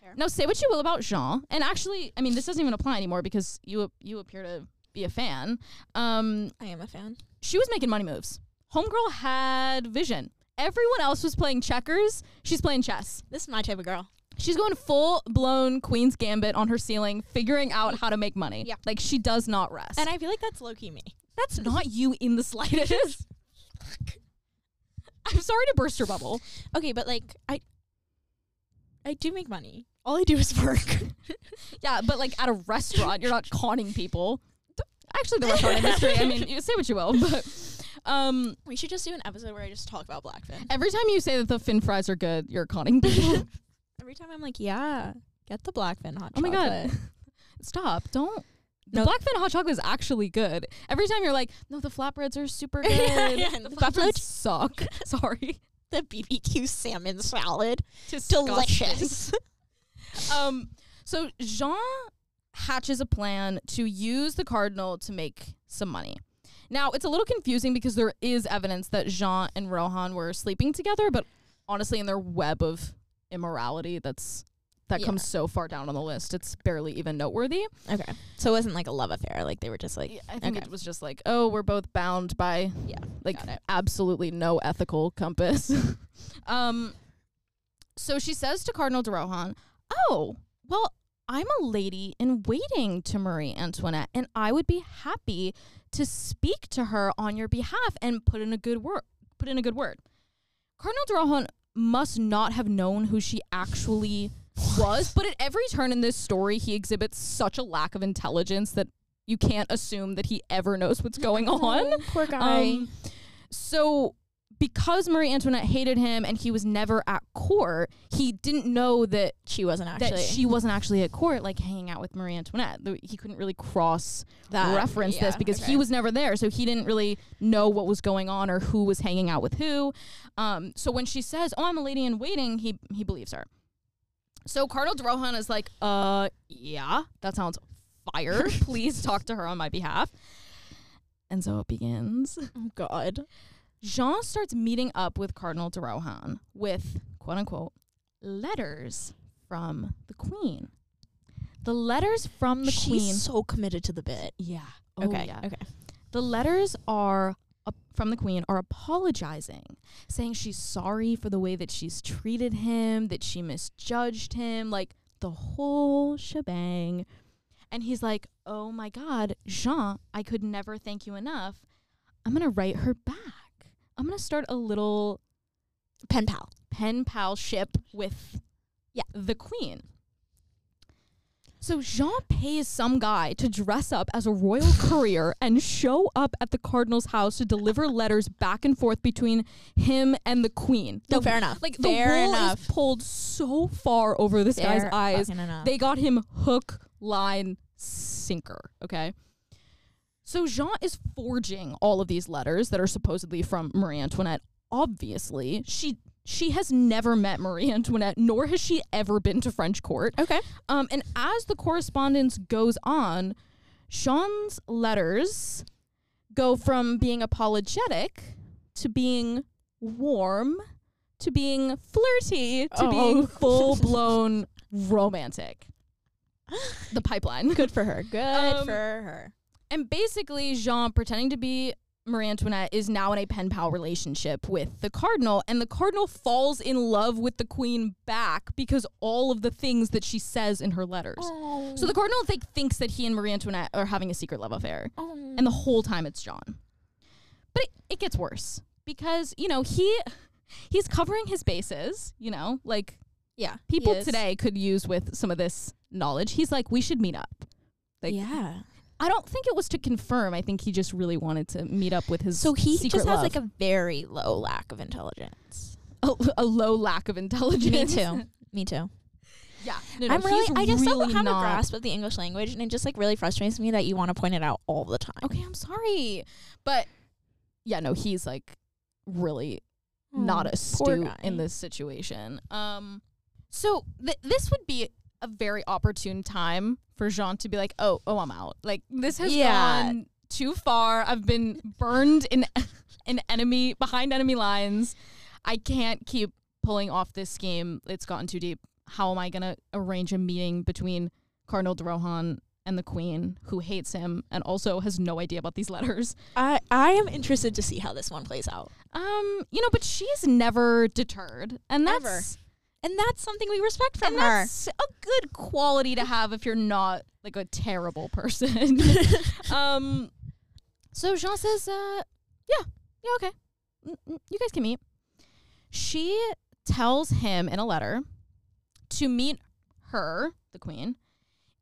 Speaker 1: Fair.
Speaker 2: Now, say what you will about Jean, and actually, I mean, this doesn't even apply anymore because you you appear to be a fan. Um,
Speaker 1: I am a fan.
Speaker 2: she was making money moves. Homegirl had vision. Everyone else was playing checkers. She's playing chess.
Speaker 1: This is my type of girl.
Speaker 2: She's going full blown Queen's Gambit on her ceiling, figuring out how to make money.
Speaker 1: Yeah.
Speaker 2: Like she does not rest.
Speaker 1: And I feel like that's low key me.
Speaker 2: that's not you in the slightest. I'm sorry to burst your bubble.
Speaker 1: Okay, but like I I do make money. All I do is work.
Speaker 2: Yeah, but like at a restaurant, you're not conning people. Actually, the restaurant industry. I mean, you say what you will, but um,
Speaker 1: we should just do an episode where I just talk about Blackfin.
Speaker 2: every time you say that the fin fries are good, you're conning people.
Speaker 1: Every time I'm like, yeah, get the Blackfin hot
Speaker 2: Oh my god. Stop! Don't. The. Blackfin hot chocolate is actually good. Every time you're like, no, the flatbreads are super good.
Speaker 1: Yeah,
Speaker 2: the
Speaker 1: the
Speaker 2: flatbreads
Speaker 1: flatbreads-
Speaker 2: suck. Sorry.
Speaker 1: The BBQ salmon salad.
Speaker 2: Disgusting.
Speaker 1: Delicious.
Speaker 2: Um, so Jean hatches a plan to use the cardinal to make some money. Now it's a little confusing because there is evidence that Jean and Rohan were sleeping together, but honestly, in their web of immorality, that's that
Speaker 1: Yeah.
Speaker 2: comes so far down on the list, it's barely even noteworthy.
Speaker 1: okay. So it wasn't like a love affair. Like they were just like
Speaker 2: Yeah, I think
Speaker 1: okay.
Speaker 2: it was just like, oh, we're both bound by
Speaker 1: Yeah.
Speaker 2: like absolutely no ethical compass. um, so she says to Cardinal de Rohan, "Oh, well, I'm a lady in waiting to Marie Antoinette, and I would be happy to speak to her on your behalf and put in a good word. Put in a good word." Cardinal de Rohan must not have known who she actually was, but at every turn in this story, he exhibits such a lack of intelligence that you can't assume that he ever knows what's going on.
Speaker 1: Oh, poor guy.
Speaker 2: Um, so because Marie Antoinette hated him and he was never at court, he didn't know that
Speaker 1: She wasn't actually.
Speaker 2: that she wasn't actually at court, like hanging out with Marie Antoinette. He couldn't really cross
Speaker 1: that
Speaker 2: reference this because
Speaker 1: okay.
Speaker 2: he was never there, so he didn't really know what was going on or who was hanging out with who. Um, so when she says, "Oh, I'm a lady in waiting," he he believes her. So Cardinal de Rohan is like, "Uh, yeah, that sounds fire. Please talk to her on my behalf." And so it begins.
Speaker 1: Oh God.
Speaker 2: Jean starts meeting up with Cardinal de Rohan with quote unquote letters from the Queen. The letters from the
Speaker 1: She's
Speaker 2: Queen.
Speaker 1: so committed to the bit.
Speaker 2: yeah.
Speaker 1: okay.
Speaker 2: Oh, yeah.
Speaker 1: Okay.
Speaker 2: The letters are uh, from the queen are apologizing, saying she's sorry for the way that she's treated him, that she misjudged him, like the whole shebang. And he's like, "Oh my god, Jean, I could never thank you enough. I'm going to write her back. I'm to start a little
Speaker 1: Pen pal.
Speaker 2: pen pal ship with
Speaker 1: Yeah.
Speaker 2: the queen. So Jean pays some guy to dress up as a royal courier and show up at the cardinal's house to deliver letters back and forth between him and the queen.
Speaker 1: No,
Speaker 2: The-
Speaker 1: fair enough.
Speaker 2: Like the
Speaker 1: fair
Speaker 2: wool
Speaker 1: enough.
Speaker 2: is pulled so far over this guy's eyes.
Speaker 1: enough.
Speaker 2: They got him hook, line, sinker. Okay. So Jean is forging all of these letters that are supposedly from Marie Antoinette. Obviously, she she has never met Marie Antoinette, nor has she ever been to French court.
Speaker 1: okay.
Speaker 2: Um, and as the correspondence goes on, Jean's letters go from being apologetic to being warm to being flirty to
Speaker 1: Oh.
Speaker 2: being full blown romantic. The pipeline.
Speaker 1: Good for her. Good
Speaker 2: Um,
Speaker 1: for her.
Speaker 2: And basically, Jean, pretending to be Marie Antoinette, is now in a pen pal relationship with the cardinal, and the cardinal falls in love with the queen back because all of the things that she says in her letters.
Speaker 1: Oh.
Speaker 2: So the oh. cardinal think, thinks that he and Marie Antoinette are having a secret love affair,
Speaker 1: oh.
Speaker 2: and the whole time it's Jean. But it, it gets worse because you know he he's covering his bases. You know, like
Speaker 1: yeah.
Speaker 2: people today could use with some of this knowledge. He's like, we should meet up. Like,
Speaker 1: yeah.
Speaker 2: I don't think it was to confirm. I think he just really wanted to meet up with his.
Speaker 1: So he just has
Speaker 2: love.
Speaker 1: like a very low lack of intelligence.
Speaker 2: a, a low lack of intelligence.
Speaker 1: Me too. Me too.
Speaker 2: Yeah, no, no,
Speaker 1: I'm really. I just
Speaker 2: really
Speaker 1: don't have
Speaker 2: not-
Speaker 1: a grasp of the English language, and it just like really frustrates me that you want to point it out all the time.
Speaker 2: Okay, I'm sorry, but yeah, no, he's like really not
Speaker 1: Oh,
Speaker 2: astute in this situation. Um, so th- this would be a very opportune time for Jean to be like, "Oh, oh, I'm out. Like this has
Speaker 1: Yeah.
Speaker 2: gone too far. I've been burned in in enemy behind enemy lines. I can't keep pulling off this scheme. It's gotten too deep. How am I gonna arrange a meeting between Cardinal de Rohan and the Queen, who hates him and also has no idea about these letters?"
Speaker 1: I I am interested to see how this one plays out,
Speaker 2: Um, you know, but she's never deterred, and that's
Speaker 1: Ever. And that's something we respect from
Speaker 2: and
Speaker 1: her.
Speaker 2: that's a good quality to have if you're not like a terrible person. um, so Jean says, uh, "Yeah, yeah, okay, you guys can meet." She tells him in a letter to meet her, the queen,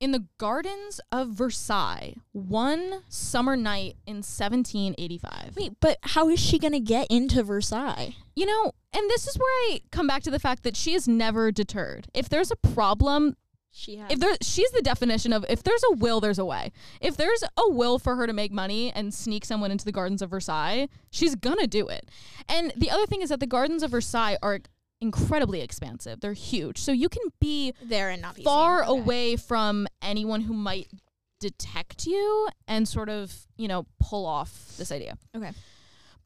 Speaker 2: in the gardens of Versailles one summer night in 1785.
Speaker 1: Wait, but how is she gonna get into Versailles?
Speaker 2: You know, and this is where I come back to the fact that she is never deterred. If there's a problem,
Speaker 1: She has.
Speaker 2: if there she's the definition of if there's a will, there's a way. If there's a will for her to make money and sneak someone into the gardens of Versailles, she's gonna do it. And the other thing is that the gardens of Versailles are incredibly expansive. They're huge. So you can be
Speaker 1: there and not be
Speaker 2: far.
Speaker 1: Okay.
Speaker 2: away from anyone who might detect you and sort of, you know, pull off this idea.
Speaker 1: Okay.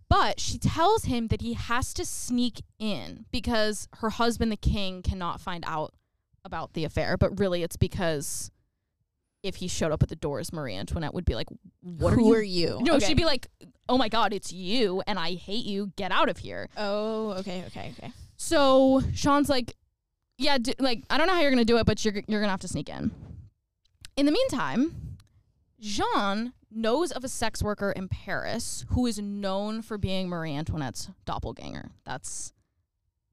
Speaker 2: But she tells him that he has to sneak in because her husband, the king, cannot find out about the affair. But really, it's because if he showed up at the doors, Marie Antoinette would be like, What
Speaker 1: Who
Speaker 2: are
Speaker 1: are
Speaker 2: you?
Speaker 1: you?
Speaker 2: No,
Speaker 1: Okay.
Speaker 2: she'd be like, Oh my God, it's you, and I hate you. Get out of here.
Speaker 1: Oh, okay, okay, okay.
Speaker 2: So Jean's like, yeah, like I don't know how you're gonna do it, but you're you're gonna have to sneak in. In the meantime, Jean knows of a sex worker in Paris who is known for being Marie Antoinette's doppelganger. That's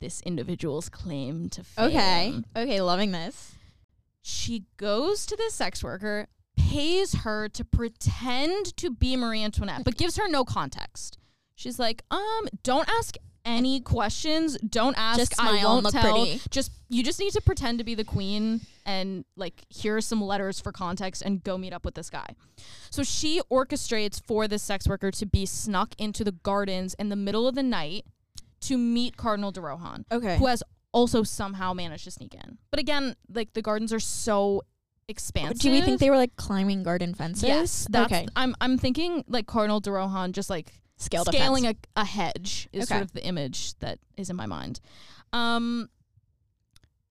Speaker 2: this individual's claim to fame.
Speaker 1: Okay. Okay, loving this.
Speaker 2: She goes to this sex worker, pays her to pretend to be Marie Antoinette, but gives her no context. She's like, um, don't ask any questions. Don't ask.
Speaker 1: Just
Speaker 2: I won't tell.
Speaker 1: pretty.
Speaker 2: Just you just need to pretend to be the queen and like here are some letters for context and go meet up with this guy. So she orchestrates for this sex worker to be snuck into the gardens in the middle of the night to meet Cardinal de Rohan,
Speaker 1: Okay.
Speaker 2: who has also somehow managed to sneak in. But again, like the gardens are so expansive.
Speaker 1: Do we think they were like climbing garden fences?
Speaker 2: Yes, that's,
Speaker 1: okay.
Speaker 2: I'm I'm thinking like Cardinal de Rohan just like
Speaker 1: Scaled
Speaker 2: scaling a, a hedge is
Speaker 1: Okay.
Speaker 2: sort of the image that is in my mind. Um,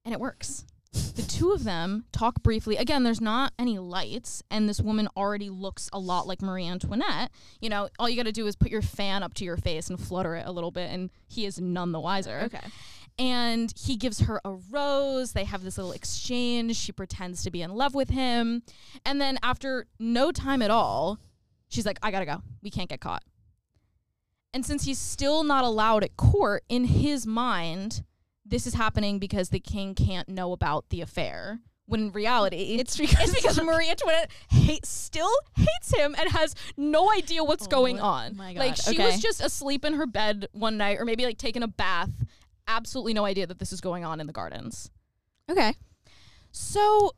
Speaker 2: and it works. The two of them talk briefly. Again, there's not any lights, and this woman already looks a lot like Marie Antoinette. You know, all you got to do is put your fan up to your face and flutter it a little bit, and he is none the wiser.
Speaker 1: Okay.
Speaker 2: And he gives her a rose. They have this little exchange. She pretends to be in love with him. And then, after no time at all, she's like, I gotta go. We can't get caught. And since he's still not allowed at court, in his mind, this is happening because the king can't know about the affair. When in reality,
Speaker 1: It's because-
Speaker 2: it's because Marie Antoinette hate, still hates him and has no idea what's
Speaker 1: Oh
Speaker 2: going on.
Speaker 1: my
Speaker 2: Like
Speaker 1: God,
Speaker 2: she was just asleep in her bed one night, or maybe like taking a bath. Absolutely no idea that this is going on in the gardens.
Speaker 1: Okay.
Speaker 2: So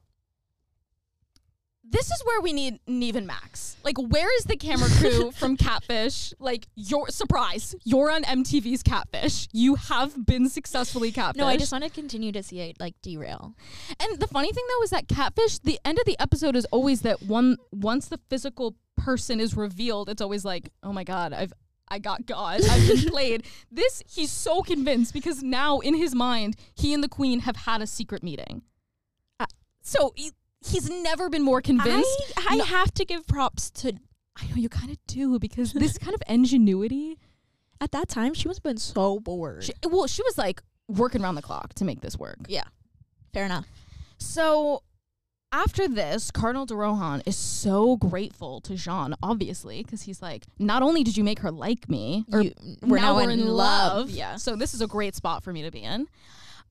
Speaker 2: this is where we need Nev and Max. Like, where is the camera crew from Catfish? Like, your surprise, you're on MTV's Catfish. You have been successfully catfish.
Speaker 1: No, I just want to continue to see it like derail.
Speaker 2: And the funny thing though is that Catfish, the end of the episode is always that one. Once the physical person is revealed, it's always like, oh my god, I've. I got God. I've been played. This, he's so convinced because now in his mind, he and the queen have had a secret meeting.
Speaker 1: Uh,
Speaker 2: so he, he's never been more convinced.
Speaker 1: I, I
Speaker 2: No-
Speaker 1: have to give props to.
Speaker 2: I know you kind of do because this kind of ingenuity.
Speaker 1: At that time, she must have been so bored.
Speaker 2: She, well, she was like working around the clock to make this work.
Speaker 1: yeah. Fair enough.
Speaker 2: So after this, Cardinal de Rohan is so grateful to Jean, obviously, because he's like, not only did you make her like me, or
Speaker 1: You- we're now, in, love.
Speaker 2: Yeah.
Speaker 1: Yeah.
Speaker 2: So this is a great spot for me to be in.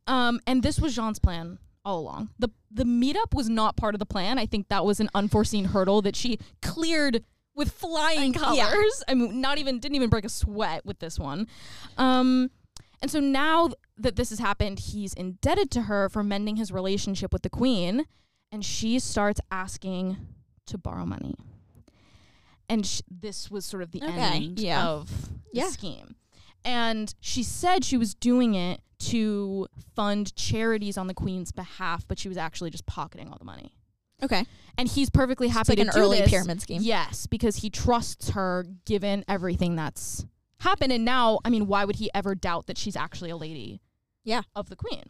Speaker 2: Um, and this was Jean's plan all along. The the meetup was not part of the plan. I think that was an unforeseen hurdle that she cleared with flying colors.
Speaker 1: yeah.
Speaker 2: I mean, not even didn't even break a sweat with this one. Um, and so now that this has happened, he's indebted to her for mending his relationship with the queen, and she starts asking to borrow money. And sh- this was sort of the
Speaker 1: Okay,
Speaker 2: end
Speaker 1: yeah.
Speaker 2: of the
Speaker 1: Yeah.
Speaker 2: scheme. And she said she was doing it to fund charities on the queen's behalf, but she was actually just pocketing all the money.
Speaker 1: Okay.
Speaker 2: And he's perfectly happy
Speaker 1: It's like
Speaker 2: to
Speaker 1: an
Speaker 2: do
Speaker 1: early
Speaker 2: this.
Speaker 1: pyramid scheme.
Speaker 2: Yes, because he trusts her given everything that's happened. And now, I mean, why would he ever doubt that she's actually a lady
Speaker 1: Yeah.
Speaker 2: of the queen?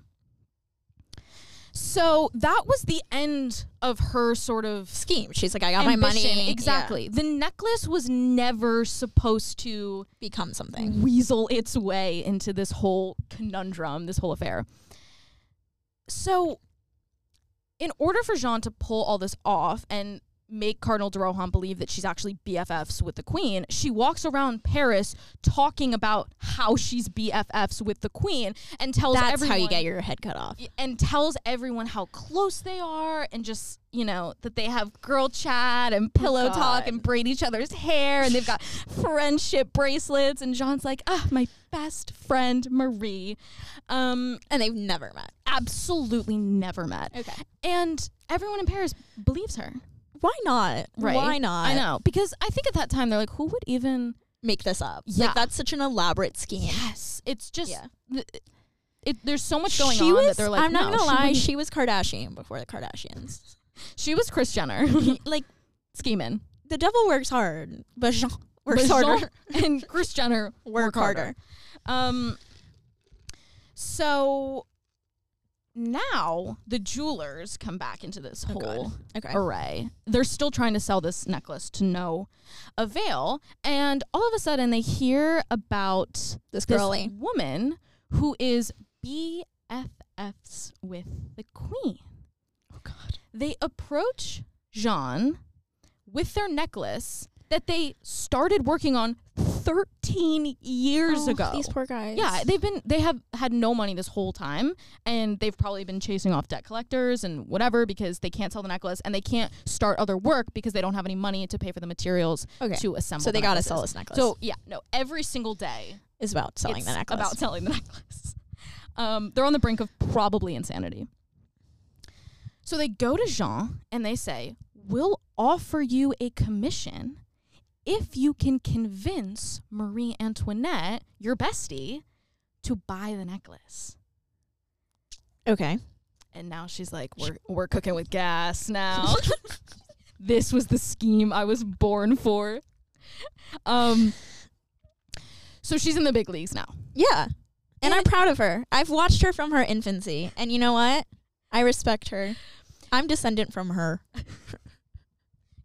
Speaker 2: So that was the end of her sort of
Speaker 1: Scheme. She's like, I got my
Speaker 2: ambition.
Speaker 1: money. Yeah.
Speaker 2: Exactly. The necklace was never supposed to
Speaker 1: Become something.
Speaker 2: weasel its way into this whole conundrum, this whole affair. So, in order for Jean to pull all this off and make Cardinal de Rohan believe that she's actually BFFs with the Queen, she walks around Paris talking about how she's BFFs with the Queen and tells
Speaker 1: That's
Speaker 2: everyone
Speaker 1: how you get your head cut off.
Speaker 2: and tells everyone how close they are and just you know that they have girl chat and pillow talk and braid each other's hair and they've got friendship bracelets and Jean's like ah my best friend Marie um
Speaker 1: And they've never met.
Speaker 2: absolutely never met
Speaker 1: Okay.
Speaker 2: and everyone in Paris believes her
Speaker 1: Why not?
Speaker 2: right
Speaker 1: Why not?
Speaker 2: I know because I think at that time they're like who would even
Speaker 1: Make this up.
Speaker 2: Yeah.
Speaker 1: Like that's such an elaborate scheme.
Speaker 2: yes it's just
Speaker 1: Yeah.
Speaker 2: th- it, there's so much going
Speaker 1: she
Speaker 2: on
Speaker 1: was,
Speaker 2: that they're like
Speaker 1: I'm not
Speaker 2: no,
Speaker 1: gonna
Speaker 2: she
Speaker 1: lie, she was Kardashian before the Kardashians.
Speaker 2: she was Kris Jenner
Speaker 1: like
Speaker 2: scheming
Speaker 1: the devil works hard, but Jean works
Speaker 2: But
Speaker 1: harder.
Speaker 2: Jean and Kris Jenner
Speaker 1: Work harder.
Speaker 2: Um. So now the jewelers come back into this
Speaker 1: Oh,
Speaker 2: whole
Speaker 1: Okay.
Speaker 2: array. They're still trying to sell this necklace to no avail, and all of a sudden they hear about
Speaker 1: This
Speaker 2: this
Speaker 1: girly.
Speaker 2: woman who is BFFs with the queen.
Speaker 1: Oh God.
Speaker 2: They approach Jean with their necklace that they started working on 13 years
Speaker 1: Oh,
Speaker 2: ago.
Speaker 1: These poor guys.
Speaker 2: Yeah, they've been they have had no money this whole time and they've probably been chasing off debt collectors and whatever because they can't sell the necklace and they can't start other work because they don't have any money to pay for the materials
Speaker 1: Okay.
Speaker 2: to assemble.
Speaker 1: So they
Speaker 2: the
Speaker 1: gotta sell this necklace.
Speaker 2: So yeah, no, every single day
Speaker 1: is about selling the necklace.
Speaker 2: About selling the necklace. Um, they're on the brink of probably insanity. So they go to Jean and they say, We'll offer you a commission if you can convince Marie Antoinette, your bestie, to buy the necklace.
Speaker 1: okay.
Speaker 2: And now she's like, We're we're cooking with gas now. this was the scheme I was born for. Um so she's in the big leagues now.
Speaker 1: Yeah. And
Speaker 2: And
Speaker 1: I'm proud of her. I've watched her from her infancy. And you know what? I respect her. I'm descendant from her.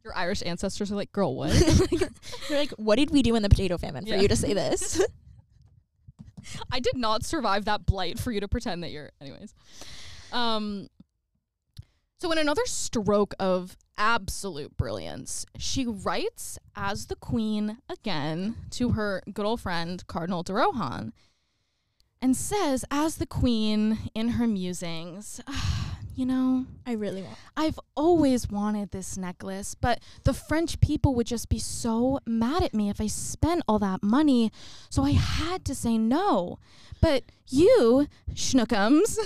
Speaker 2: Your Irish ancestors are like, girl, what?
Speaker 1: You're like, what did we do in the potato famine for
Speaker 2: Yeah.
Speaker 1: you to say this?
Speaker 2: I did not survive that blight for you to pretend that you're anyways. Um so in another stroke of absolute brilliance, she writes as the queen again to her good old friend Cardinal de Rohan and says as the queen in her musings, you know,
Speaker 1: I really want.
Speaker 2: I've always wanted this necklace, but the French people would just be so mad at me if I spent all that money. So I had to say no. But you, Schnookums,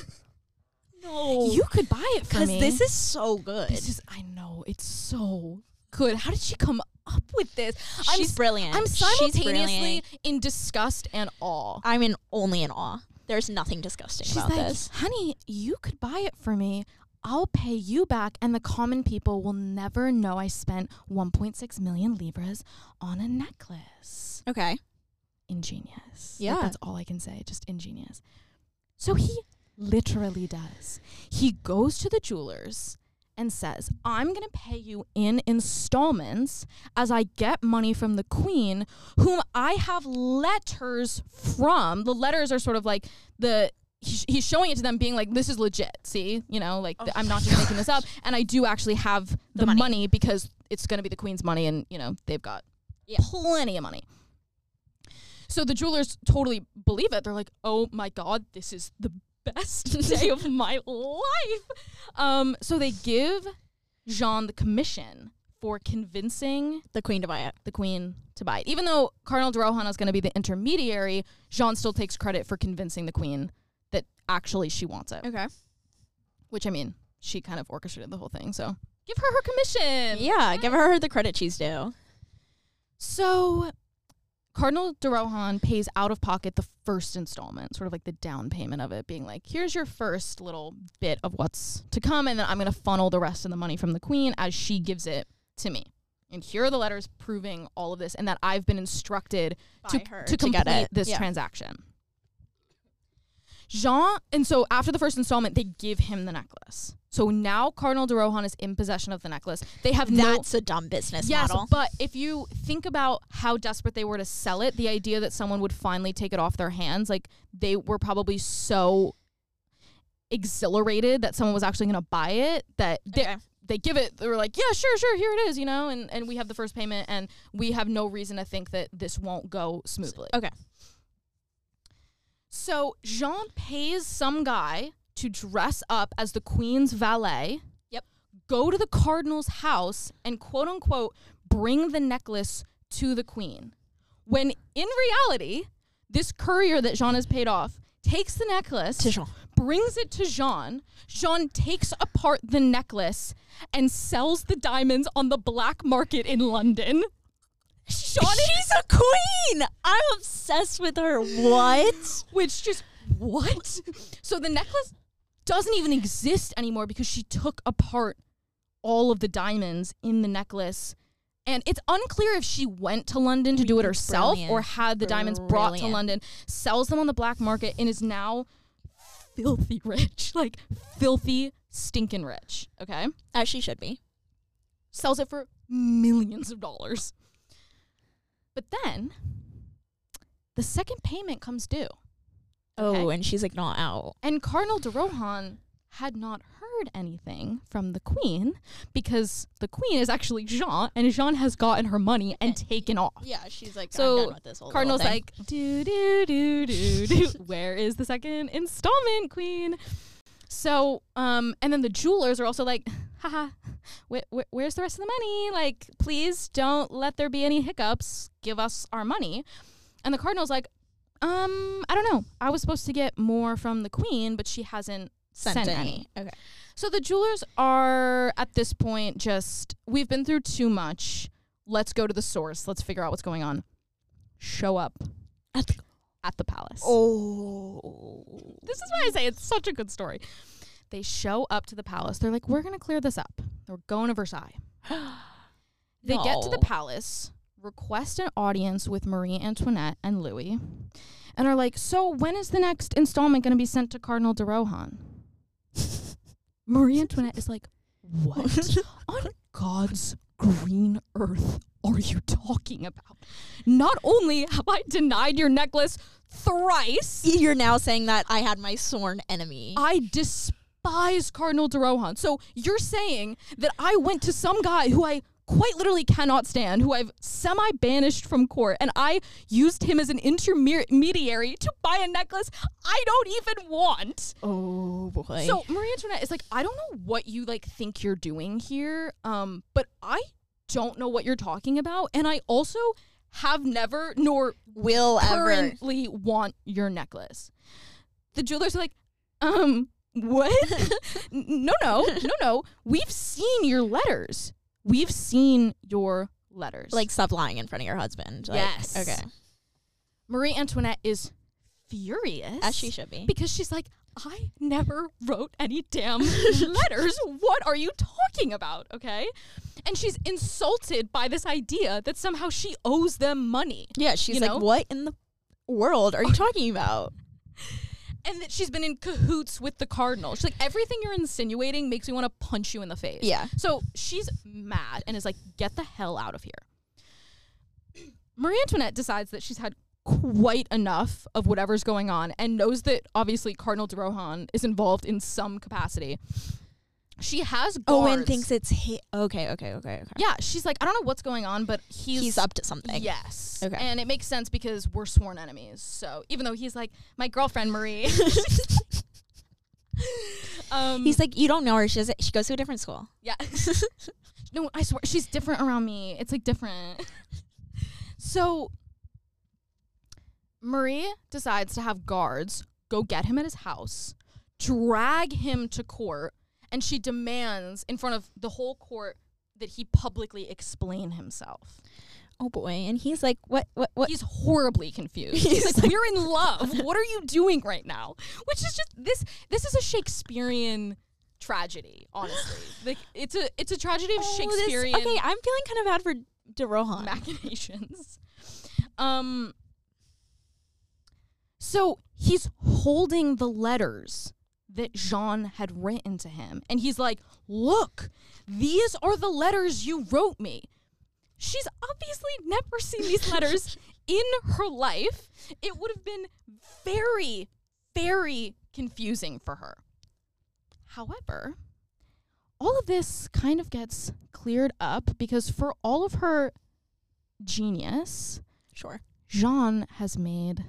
Speaker 1: No.
Speaker 2: you could buy it for
Speaker 1: Because
Speaker 2: me.
Speaker 1: this is so good.
Speaker 2: this is I know it's so good. How did she come up with this? I'm
Speaker 1: She's brilliant.
Speaker 2: I'm simultaneously
Speaker 1: brilliant.
Speaker 2: in disgust and awe.
Speaker 1: I'm in only in awe. There's nothing disgusting
Speaker 2: She's
Speaker 1: about
Speaker 2: like,
Speaker 1: this.
Speaker 2: honey, you could buy it for me. I'll pay you back, and the common people will never know I spent 1.6 million livres on a necklace.
Speaker 1: Okay.
Speaker 2: Ingenious. Like,
Speaker 1: Yeah.
Speaker 2: that's all I can say. Just ingenious. So he literally does. He goes to the jewelers and says, I'm going to pay you in installments as I get money from the queen, whom I have letters from. The letters are sort of like the. He's showing it to them, being like, "This is legit." See, you know, like
Speaker 1: Oh
Speaker 2: I'm not just making this up, and I do actually have the,
Speaker 1: The money.
Speaker 2: money. because it's going to be the queen's money, and you know they've got
Speaker 1: Yeah.
Speaker 2: plenty of money. So the jewelers totally believe it. They're like, "Oh my god, this is the best day of my life." Um, so they give Jean the commission for convincing
Speaker 1: The queen to buy it.
Speaker 2: the queen to buy it. Even though Cardinal de Rohan is going to be the intermediary, Jean still takes credit for convincing the queen that actually she wants it.
Speaker 1: Okay.
Speaker 2: Which I mean, she kind of orchestrated the whole thing. So give her her commission.
Speaker 1: Yeah, give her the credit she's due.
Speaker 2: So Cardinal de Rohan pays out of pocket the first installment, sort of like the down payment of it, being like, here's your first little bit of what's to come, and then I'm going to funnel the rest of the money from the queen as she gives it to me. And here are the letters proving all of this and that I've been instructed to,
Speaker 1: her
Speaker 2: to complete this
Speaker 1: Yeah.
Speaker 2: transaction. Jean, and so after the first installment, they give him the necklace. So now Cardinal de Rohan is in possession of the necklace. They have no
Speaker 1: That's a dumb business
Speaker 2: Yes,
Speaker 1: model.
Speaker 2: but if you think about how desperate they were to sell it, the idea that someone would finally take it off their hands, like they were probably so exhilarated that someone was actually going to buy it that they,
Speaker 1: Okay.
Speaker 2: they give it they were like yeah sure sure here it is you know and and we have the first payment and we have no reason to think that this won't go smoothly
Speaker 1: Okay.
Speaker 2: So jean pays some guy to dress up as the queen's valet
Speaker 1: Yep.
Speaker 2: go to the cardinal's house and quote unquote bring the necklace to the queen when in reality this courier that jean has paid off takes the necklace
Speaker 1: To Jean.
Speaker 2: brings it to Jean. Jean takes apart the necklace and sells the diamonds on the black market in London. Jean,
Speaker 1: She's a queen. I'm obsessed with her. What?
Speaker 2: which just what? so the necklace doesn't even exist anymore because she took apart all of the diamonds in the necklace. And it's unclear if she went to London to do it herself or had the diamonds brought to
Speaker 1: Brilliant.
Speaker 2: London, sells them on the black market, and is now filthy rich. Like filthy, stinking rich. Okay?
Speaker 1: As she should be.
Speaker 2: sells it for millions of dollars. But then the second payment comes due.
Speaker 1: Oh, and she's like not out.
Speaker 2: And Cardinal de Rohan had not heard anything from the queen because the queen is actually Jean, and Jean has gotten her money and eh, taken off.
Speaker 1: Yeah, she's like,
Speaker 2: So,
Speaker 1: I'm done with this whole
Speaker 2: Cardinal's like, do do do do do. Where is the second installment, Queen? So, um, and then the jewelers are also like, haha, wh- wh- where's the rest of the money? Like, please don't let there be any hiccups. Give us our money. And the cardinal's like, um, I don't know. I was supposed to get more from the queen, but she hasn't sent, any.
Speaker 1: Okay.
Speaker 2: So the jewelers are at this point just we've been through too much. Let's go to the source. Let's figure out what's going on. Show up
Speaker 1: At the-
Speaker 2: at the palace.
Speaker 1: Oh.
Speaker 2: This is why I say it's such a good story. They show up to the palace. They're like, "We're going to clear this up. We're going to Versailles." They get to the palace, request an audience with Marie Antoinette and Louis, and are like, "So when is the next installment going to be sent to Cardinal de Rohan?" Marie Antoinette is like, "What on God's green earth are you talking about? Not only have I denied your necklace thrice,
Speaker 1: You're now saying that I had my sworn enemy.
Speaker 2: I despise Cardinal de Rohan. So you're saying that I went to some guy who I quite literally cannot stand, who I've semi banished from court, and I used him as an intermediary to buy a necklace I don't even want.
Speaker 1: oh boy.
Speaker 2: So Marie Antoinette is like, I don't know what you like think you're doing here, um, but I don't know what you're talking about, and I also have never nor
Speaker 1: will ever.
Speaker 2: currently want your necklace. The jewelers are like, um, what? No, no, no, no. We've seen your letters. We've seen your letters.
Speaker 1: Like stop lying in front of your husband. Like,
Speaker 2: Yes.
Speaker 1: Okay.
Speaker 2: Marie Antoinette is furious.
Speaker 1: As she should be.
Speaker 2: Because she's like, I never wrote any damn letters. What are you talking about? Okay. And she's insulted by this idea that somehow she owes them money.
Speaker 1: Yeah, she's
Speaker 2: you
Speaker 1: like, what in the world are you talking about?
Speaker 2: and that she's been in cahoots with the cardinal. She's like, everything you're insinuating makes me want to punch you in the face.
Speaker 1: Yeah.
Speaker 2: So she's mad and is like, get the hell out of here. Marie Antoinette decides that she's had quite enough of whatever's going on and knows that obviously Cardinal de Rohan is involved in some capacity. She has guards.
Speaker 1: Oh, and thinks it's hi- okay, okay, okay, okay.
Speaker 2: Yeah, she's like, I don't know what's going on, but he's
Speaker 1: He's up to something.
Speaker 2: Yes.
Speaker 1: Okay.
Speaker 2: And it makes sense because we're sworn enemies. So even though he's like my girlfriend Marie, um,
Speaker 1: He's like, you don't know her. She, does she goes to a different school.
Speaker 2: yeah. no, I swear she's different around me. It's like different. so Marie decides to have guards go get him at his house, drag him to court, and she demands in front of the whole court that he publicly explain himself.
Speaker 1: Oh boy, and he's like, what, what, what?
Speaker 2: He's horribly confused.
Speaker 1: He's
Speaker 2: He's like,
Speaker 1: like-
Speaker 2: "We're in love. What are you doing right now?" Which is just this. This is a Shakespearean tragedy. Honestly, like it's a it's a tragedy of
Speaker 1: Oh, this- okay, I'm feeling kind of bad for De Rohan.
Speaker 2: machinations. Um. So he's holding the letters that Jean had written to him, and he's like, "Look, these are the letters you wrote me." She's obviously never seen these letters in her life. It would have been very, very confusing for her. However, all of this kind of gets cleared up because for all of her genius,
Speaker 1: Sure.
Speaker 2: Jean has made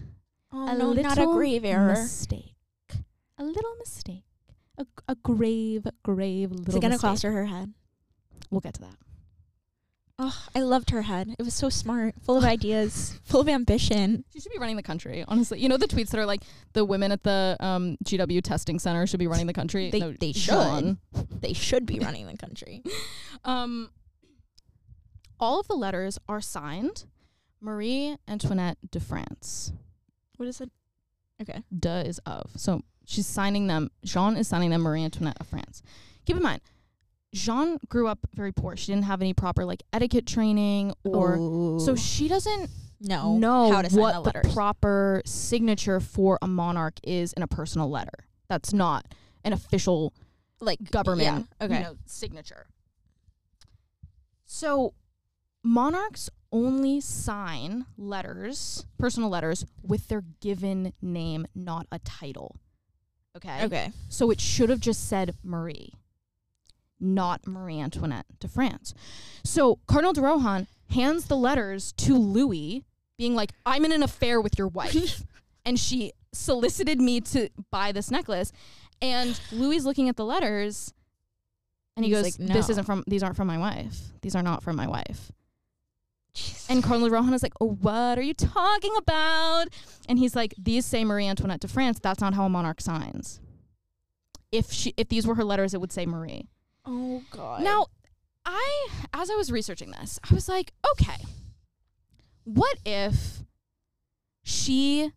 Speaker 1: Oh
Speaker 2: a
Speaker 1: no,
Speaker 2: little
Speaker 1: not a grave error.
Speaker 2: mistake. A little mistake. A, a grave, grave little
Speaker 1: Is it gonna
Speaker 2: mistake.
Speaker 1: cost her her head?
Speaker 2: We'll get to that.
Speaker 1: Oh, I loved her head. It was so smart, full of ideas, full of ambition.
Speaker 2: She should be running the country, honestly. You know the tweets that are like the women at the um, GW testing center should be running the country.
Speaker 1: They-
Speaker 2: No,
Speaker 1: they
Speaker 2: Jean.
Speaker 1: They should be running the country.
Speaker 2: Um, all of the letters are signed Marie Antoinette de France.
Speaker 1: What is it? Okay.
Speaker 2: De is of. So she's signing them. Jean is signing them Marie Antoinette of France. Keep in mind, Jean grew up very poor. She didn't have any proper like etiquette training or so she doesn't
Speaker 1: no
Speaker 2: know
Speaker 1: how to sign
Speaker 2: what
Speaker 1: the
Speaker 2: the, proper signature for a monarch is in a personal letter. That's not an official
Speaker 1: like
Speaker 2: government
Speaker 1: Yeah. Okay.
Speaker 2: you know, signature. So monarchs only sign letters, personal letters, with their given name, not a title. Okay.
Speaker 1: Okay.
Speaker 2: So it should have just said Marie, not Marie Antoinette de France. So Cardinal de Rohan hands the letters to Louis, being like, I'm in an affair with your wife. and she solicited me to buy this necklace. And Louis is looking at the letters and he
Speaker 1: He's
Speaker 2: goes,
Speaker 1: like,
Speaker 2: This isn't from these aren't from my wife. These are not from my wife. And Cardinal Rohan is like, oh, what are you talking about? And he's like, these say Marie Antoinette de France. That's not how a monarch signs. If she, if these were her letters, it would say Marie.
Speaker 1: oh god.
Speaker 2: Now, I, as I was researching this, I was like, okay, what if she,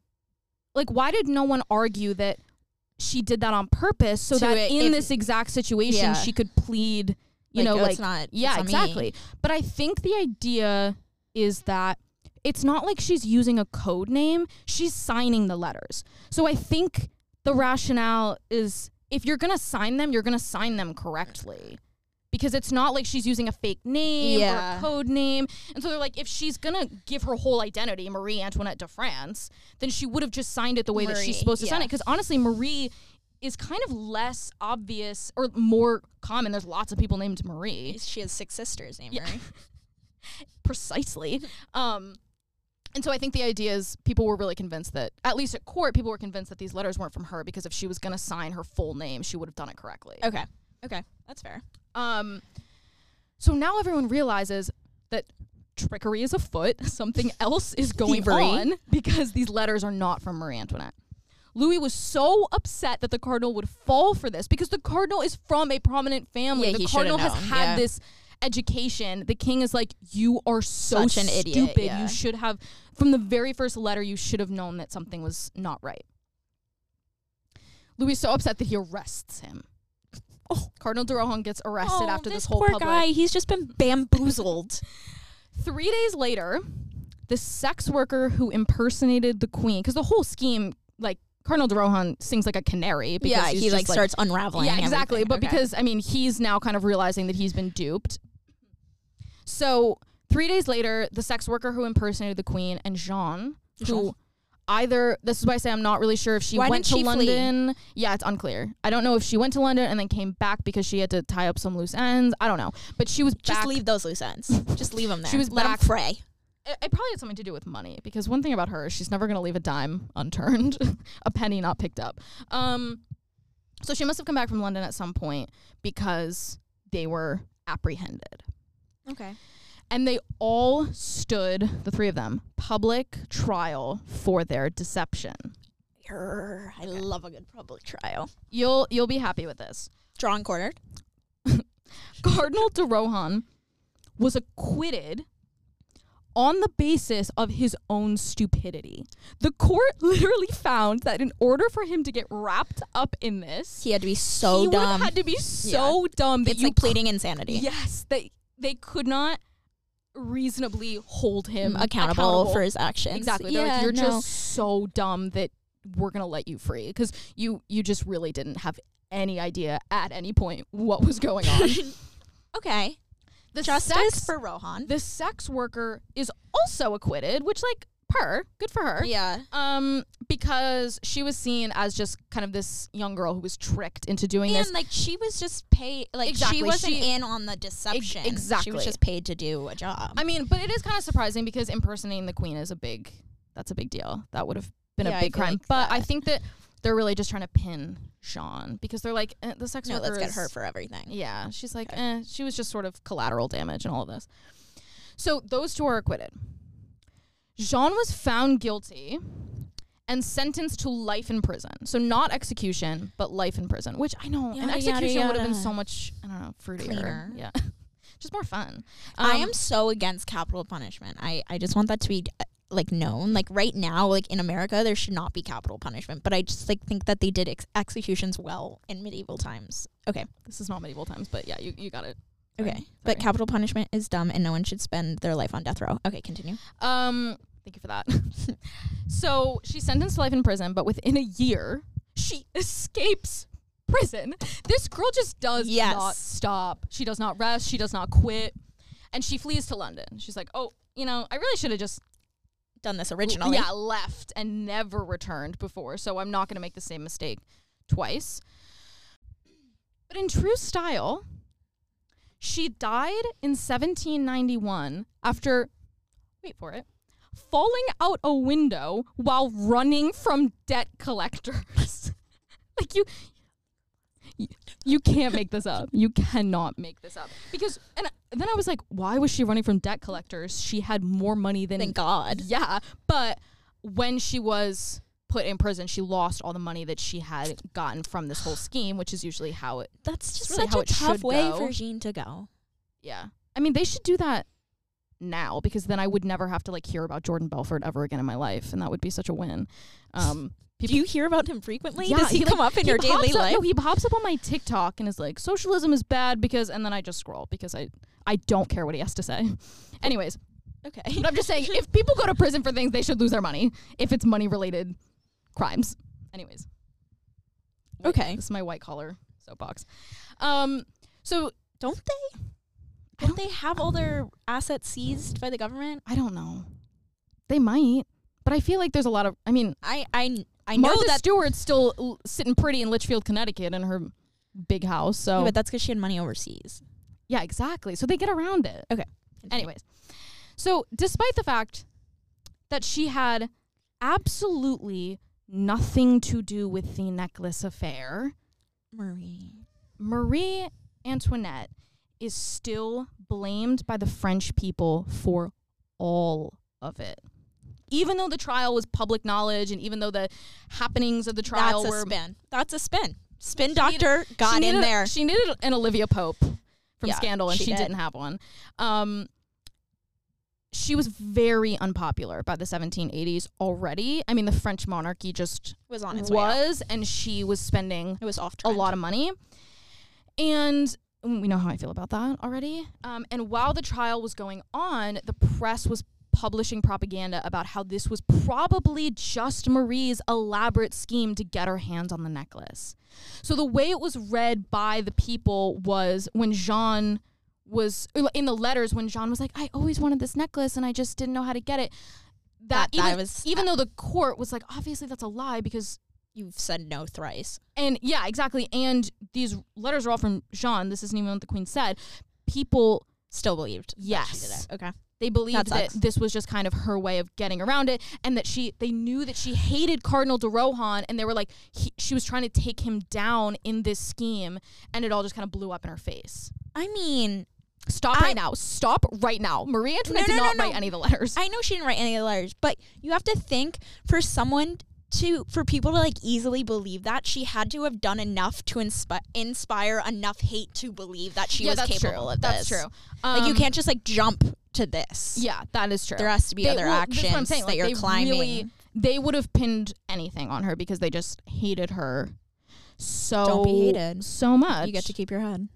Speaker 2: like, why did no one argue that she did that on purpose so that
Speaker 1: it-
Speaker 2: in this exact situation
Speaker 1: Yeah.
Speaker 2: she could plead, you
Speaker 1: Like,
Speaker 2: know,
Speaker 1: oh,
Speaker 2: like
Speaker 1: it's not.
Speaker 2: yeah,
Speaker 1: it's not me.
Speaker 2: exactly. But I think the idea is that it's not like she's using a code name, she's signing the letters. So I think the rationale is if you're going to sign them, you're going to sign them correctly. Because it's not like she's using a fake name or a code name. And so they're like, if she's going to give her whole identity, Marie Antoinette de France, then she would have just signed it the way that she's supposed to sign it. Because honestly, Marie is kind of less obvious or more common. There's lots of people named Marie
Speaker 1: She has six sisters named
Speaker 2: Yeah.
Speaker 1: Marie.
Speaker 2: precisely. Um, and so I think the idea is people were really convinced that, at least at court, people were convinced that these letters weren't from her because if she was going to sign her full name, she would have done it correctly.
Speaker 1: Okay. Okay. That's fair.
Speaker 2: Um, so now everyone realizes that trickery is afoot. Something else is going
Speaker 1: Thievery.
Speaker 2: on because these letters are not from Marie Antoinette. Louis was so upset that the cardinal would fall for this because the cardinal is from a prominent family.
Speaker 1: Yeah,
Speaker 2: the cardinal has had
Speaker 1: yeah.
Speaker 2: this education. The king is like, "You are so
Speaker 1: Such an
Speaker 2: stupid.
Speaker 1: idiot, yeah.
Speaker 2: You should have from the very first letter. You should have known that something was not right." Louis is so upset that he arrests him.
Speaker 1: Oh.
Speaker 2: Cardinal de Rohan gets arrested
Speaker 1: Oh,
Speaker 2: after this,
Speaker 1: this
Speaker 2: whole
Speaker 1: poor
Speaker 2: public.
Speaker 1: guy. He's just been bamboozled.
Speaker 2: Three days later, the sex worker who impersonated the queen, because the whole scheme, like Cardinal de Rohan sings like a canary. Because
Speaker 1: yeah,
Speaker 2: he's
Speaker 1: he
Speaker 2: just,
Speaker 1: like starts unraveling.
Speaker 2: Yeah, exactly.
Speaker 1: everything.
Speaker 2: But
Speaker 1: Okay.
Speaker 2: because I mean, he's now kind of realizing that he's been duped. So three days later, the sex worker who impersonated the queen and Jean, who either this is why I say I'm not really sure if she
Speaker 1: Why
Speaker 2: went to
Speaker 1: she flee?
Speaker 2: London. Yeah, it's unclear. I don't know if she went to London and then came back because she had to tie up some loose ends. I don't know. But she was
Speaker 1: just
Speaker 2: back
Speaker 1: leave those loose ends. just leave them there.
Speaker 2: She was
Speaker 1: Let
Speaker 2: back-
Speaker 1: fray.
Speaker 2: it, it probably had something to do with money because one thing about her is she's never going to leave a dime unturned, a penny not picked up. Um, so she must have come back from London at some point because they were apprehended.
Speaker 1: Okay.
Speaker 2: And they all stood, the three of them, public trial for their deception.
Speaker 1: Grr, I love a good public trial.
Speaker 2: You'll you'll be happy with this.
Speaker 1: Drawn quartered.
Speaker 2: Cardinal de Rohan was acquitted on the basis of his own stupidity. The court literally found that in order for him to get wrapped up in this,
Speaker 1: He had to be so
Speaker 2: he
Speaker 1: dumb.
Speaker 2: had to be so dumb that
Speaker 1: it's
Speaker 2: you
Speaker 1: like pleading insanity.
Speaker 2: yes, they they could not reasonably hold him mm-hmm.
Speaker 1: Him accountable, for his actions.
Speaker 2: Exactly. They're
Speaker 1: Yeah,
Speaker 2: like, you're
Speaker 1: no.
Speaker 2: just so dumb that we're gonna let you free because you you just really didn't have any idea at any point what was going on.
Speaker 1: okay.
Speaker 2: The
Speaker 1: Justice
Speaker 2: sex,
Speaker 1: for Rohan.
Speaker 2: the sex worker is also acquitted, which like her, good for her.
Speaker 1: Yeah.
Speaker 2: Um, because she was seen as just kind of this young girl who was tricked into doing
Speaker 1: And
Speaker 2: this.
Speaker 1: like she was just paid like
Speaker 2: Exactly,
Speaker 1: she wasn't
Speaker 2: she-
Speaker 1: in on the deception. She
Speaker 2: exactly.
Speaker 1: She was just paid to do a job.
Speaker 2: I mean, but it is kind of surprising because impersonating the queen is a big that's a big deal. That would have been
Speaker 1: Yeah,
Speaker 2: a big crime.
Speaker 1: like
Speaker 2: but I think that they're really just trying to pin Jean because they're like eh, the sex
Speaker 1: no,
Speaker 2: worker
Speaker 1: let's get her for everything.
Speaker 2: Yeah, she's like,
Speaker 1: Okay.
Speaker 2: eh, she was just sort of collateral damage and all of this. So those two are acquitted. Jean was found guilty and sentenced to life in prison. So not execution, but life in prison, which I know an
Speaker 1: Yada,
Speaker 2: execution would have been so much, I don't know, fruitier.
Speaker 1: Cleaner.
Speaker 2: Yeah. just more fun.
Speaker 1: I
Speaker 2: Um,
Speaker 1: am so against capital punishment. I, I just want that to be uh, like known. Like right now, like in America, there should not be capital punishment. But I just like think that they did ex- executions well in medieval times. Okay,
Speaker 2: This is not medieval times, but yeah, you, you got it.
Speaker 1: okay.
Speaker 2: Sorry.
Speaker 1: But capital punishment is dumb, and no one should spend their life on death row. Okay, continue.
Speaker 2: Um, thank you for that. so she's sentenced to life in prison, but within a year, she escapes prison. This girl just does
Speaker 1: Yes.
Speaker 2: not stop. She does not rest. She does not quit, and she flees to London. She's like, "Oh, you know, I really should have just
Speaker 1: Done this originally.
Speaker 2: yeah left and never returned before. So I'm not going to make the same mistake twice. But in true style, she died in 1791 after, wait for it, falling out a window while running from debt collectors. like you, you, can't make this up. You cannot make this up because, and then I was like, why was she running from debt collectors? She had more money than
Speaker 1: Thank God.
Speaker 2: yeah, but when she was put in prison, she lost all the money that she had gotten from this whole scheme, which is usually how it.
Speaker 1: That's just
Speaker 2: really
Speaker 1: such
Speaker 2: how
Speaker 1: a tough way
Speaker 2: go.
Speaker 1: for Jean to go.
Speaker 2: Yeah, I mean, they should do that now because then I would never have to like hear about Jordan Belfort ever again in my life, and that would be such a win. Um,
Speaker 1: Do you hear about him frequently?
Speaker 2: Yeah,
Speaker 1: Does he,
Speaker 2: he,
Speaker 1: come
Speaker 2: like,
Speaker 1: up in your daily
Speaker 2: up-
Speaker 1: life?
Speaker 2: No, he pops up on my TikTok and is like, "Socialism is bad because," and then I just scroll because I I don't care what he has to say. Anyways,
Speaker 1: okay.
Speaker 2: but I'm just saying, if people go to prison for things, they should lose their money if it's money related crimes. Anyways, Wait,
Speaker 1: Okay.
Speaker 2: this is my white collar soapbox. Um, so
Speaker 1: Don't they? Don't they have all their assets seized by the government?
Speaker 2: I don't know. They might, but I feel like there's a lot of. I mean,
Speaker 1: I I I know
Speaker 2: Martha
Speaker 1: that,
Speaker 2: Stewart's still l- sitting pretty in Litchfield, Connecticut, in her big house. So
Speaker 1: Yeah, but that's because she had money overseas.
Speaker 2: Yeah, exactly. So they get around it.
Speaker 1: Okay.
Speaker 2: Anyways, so despite the fact that she had absolutely nothing to do with the necklace affair,
Speaker 1: Marie.
Speaker 2: Marie Antoinette is still blamed by the French people for all of it. Even though the trial was public knowledge and even though the happenings of the trial
Speaker 1: That's a
Speaker 2: were
Speaker 1: spin. That's a spin. Spin
Speaker 2: She
Speaker 1: doctor got
Speaker 2: she
Speaker 1: in
Speaker 2: needed,
Speaker 1: there.
Speaker 2: She needed an Olivia Pope from
Speaker 1: Yeah,
Speaker 2: Scandal, and
Speaker 1: she
Speaker 2: she,
Speaker 1: did.
Speaker 2: didn't have one. Um, she was very unpopular by the 1780s already. I mean, the French monarchy just
Speaker 1: was on its way out.
Speaker 2: was, and she was spending
Speaker 1: It was off
Speaker 2: a lot of money. And we know how I feel about that already. Um, and while the trial was going on, the press was publishing propaganda about how this was probably just Marie's elaborate scheme to get her hands on the necklace. So the way it was read by the people was when Jean was in the letters when Jean was like, "I always wanted this necklace and I just didn't know how to get it." That,
Speaker 1: That- that
Speaker 2: even,
Speaker 1: was-
Speaker 2: even though the court was like, obviously that's a lie because
Speaker 1: You've said no thrice.
Speaker 2: and yeah, exactly. And these letters are all from Jean. This isn't even what the queen said. People,
Speaker 1: Still believed. did
Speaker 2: Yes.
Speaker 1: it. Okay.
Speaker 2: they believed
Speaker 1: That
Speaker 2: that, this was just kind of her way of getting around it, and that she, they knew that she hated Cardinal de Rohan, and they were like, he, she was trying to take him down in this scheme, and it all just kind of blew up in her face.
Speaker 1: I mean,
Speaker 2: Stop
Speaker 1: I-
Speaker 2: right now! Stop right now! Marie Antoinette
Speaker 1: No,
Speaker 2: did
Speaker 1: no, no,
Speaker 2: not
Speaker 1: no.
Speaker 2: write any of the letters.
Speaker 1: I know she didn't write any of the letters, but you have to think for someone to for people to like easily believe that she had to have done enough to inspi- inspire enough hate to believe that she
Speaker 2: yeah,
Speaker 1: was capable
Speaker 2: true.
Speaker 1: of
Speaker 2: That's
Speaker 1: this.
Speaker 2: true.
Speaker 1: Like you
Speaker 2: Um,
Speaker 1: can't just like jump to this.
Speaker 2: Yeah, that is true.
Speaker 1: There has to be
Speaker 2: They-
Speaker 1: other
Speaker 2: well,
Speaker 1: actions
Speaker 2: I'm saying.
Speaker 1: that
Speaker 2: like,
Speaker 1: you're
Speaker 2: they
Speaker 1: climbing.
Speaker 2: Really, they would have pinned anything on her because they just hated her so
Speaker 1: Don't be hated.
Speaker 2: so much.
Speaker 1: you get to keep your head.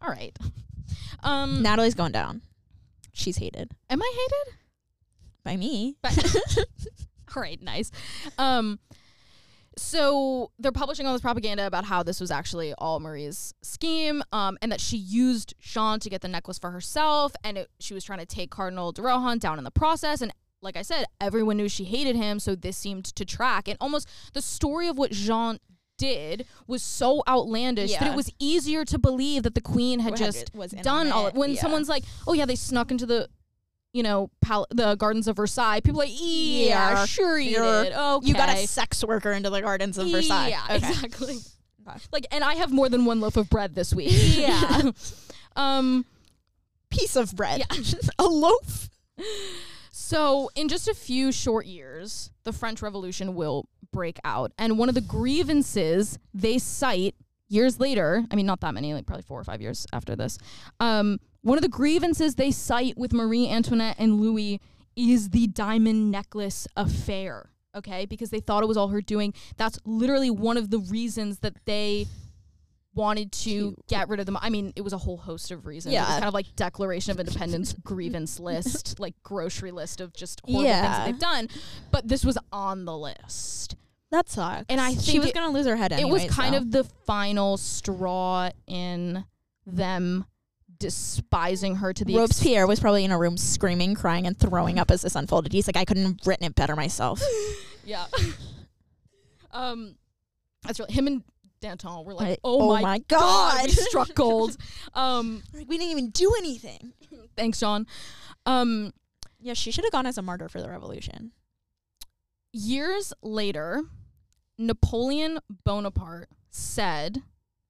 Speaker 2: all right. Um,
Speaker 1: Natalie's going down. She's hated
Speaker 2: am I hated?
Speaker 1: by me.
Speaker 2: All right, nice. Um, so they're publishing all this propaganda about how this was actually all Marie's scheme, um, and that she used Jean to get the necklace for herself, and it, she was trying to take Cardinal de Rohan down in the process. And like I said, everyone knew she hated him, so this seemed to track. And almost the story of what Jean did was so outlandish that it was easier to believe that the queen had
Speaker 1: Had-
Speaker 2: just done
Speaker 1: on
Speaker 2: all
Speaker 1: it,
Speaker 2: when
Speaker 1: yeah.
Speaker 2: someone's like, "Oh yeah, they snuck into the." You know, pal- the gardens of Versailles. People are like, yeah,
Speaker 1: Yeah,
Speaker 2: sure you did. Okay,
Speaker 1: You got a sex worker into the gardens of Versailles.
Speaker 2: Yeah,
Speaker 1: Okay.
Speaker 2: exactly.
Speaker 1: Okay.
Speaker 2: Like, and I have more than one loaf of bread this week. Yeah. um.
Speaker 1: Piece of bread.
Speaker 2: Yeah.
Speaker 1: a loaf.
Speaker 2: So, in just a few short years, the French Revolution will break out, and one of the grievances they cite years later. I mean, not that many, like probably four or five years after this. Um, one of the grievances they cite with Marie Antoinette and Louis is the diamond necklace affair. Okay, because they thought it was all her doing. That's literally one of the reasons that they wanted to get rid of them. I mean, it was a whole host of reasons. It was
Speaker 1: Yeah.
Speaker 2: kind of like Declaration of Independence grievance list, like grocery list of just horrible things
Speaker 1: Yeah.
Speaker 2: that they've done. But this was on the list.
Speaker 1: That sucks.
Speaker 2: And I think she
Speaker 1: was
Speaker 2: it-
Speaker 1: gonna lose her head.
Speaker 2: it was kind
Speaker 1: though.
Speaker 2: of the final straw in them despising her to the ex-
Speaker 1: Robespierre was probably in a room screaming, crying, and throwing up as this unfolded. He's like, I couldn't have written it better myself.
Speaker 2: Yeah. um That's really him and Danton were like,
Speaker 1: Right.
Speaker 2: oh,
Speaker 1: Oh
Speaker 2: my,
Speaker 1: my
Speaker 2: god,
Speaker 1: God.
Speaker 2: we struck gold. um,
Speaker 1: Like, we didn't even do anything.
Speaker 2: thanks, John. Um,
Speaker 1: Yeah, she should have gone as a martyr for the revolution.
Speaker 2: years later, Napoleon Bonaparte said,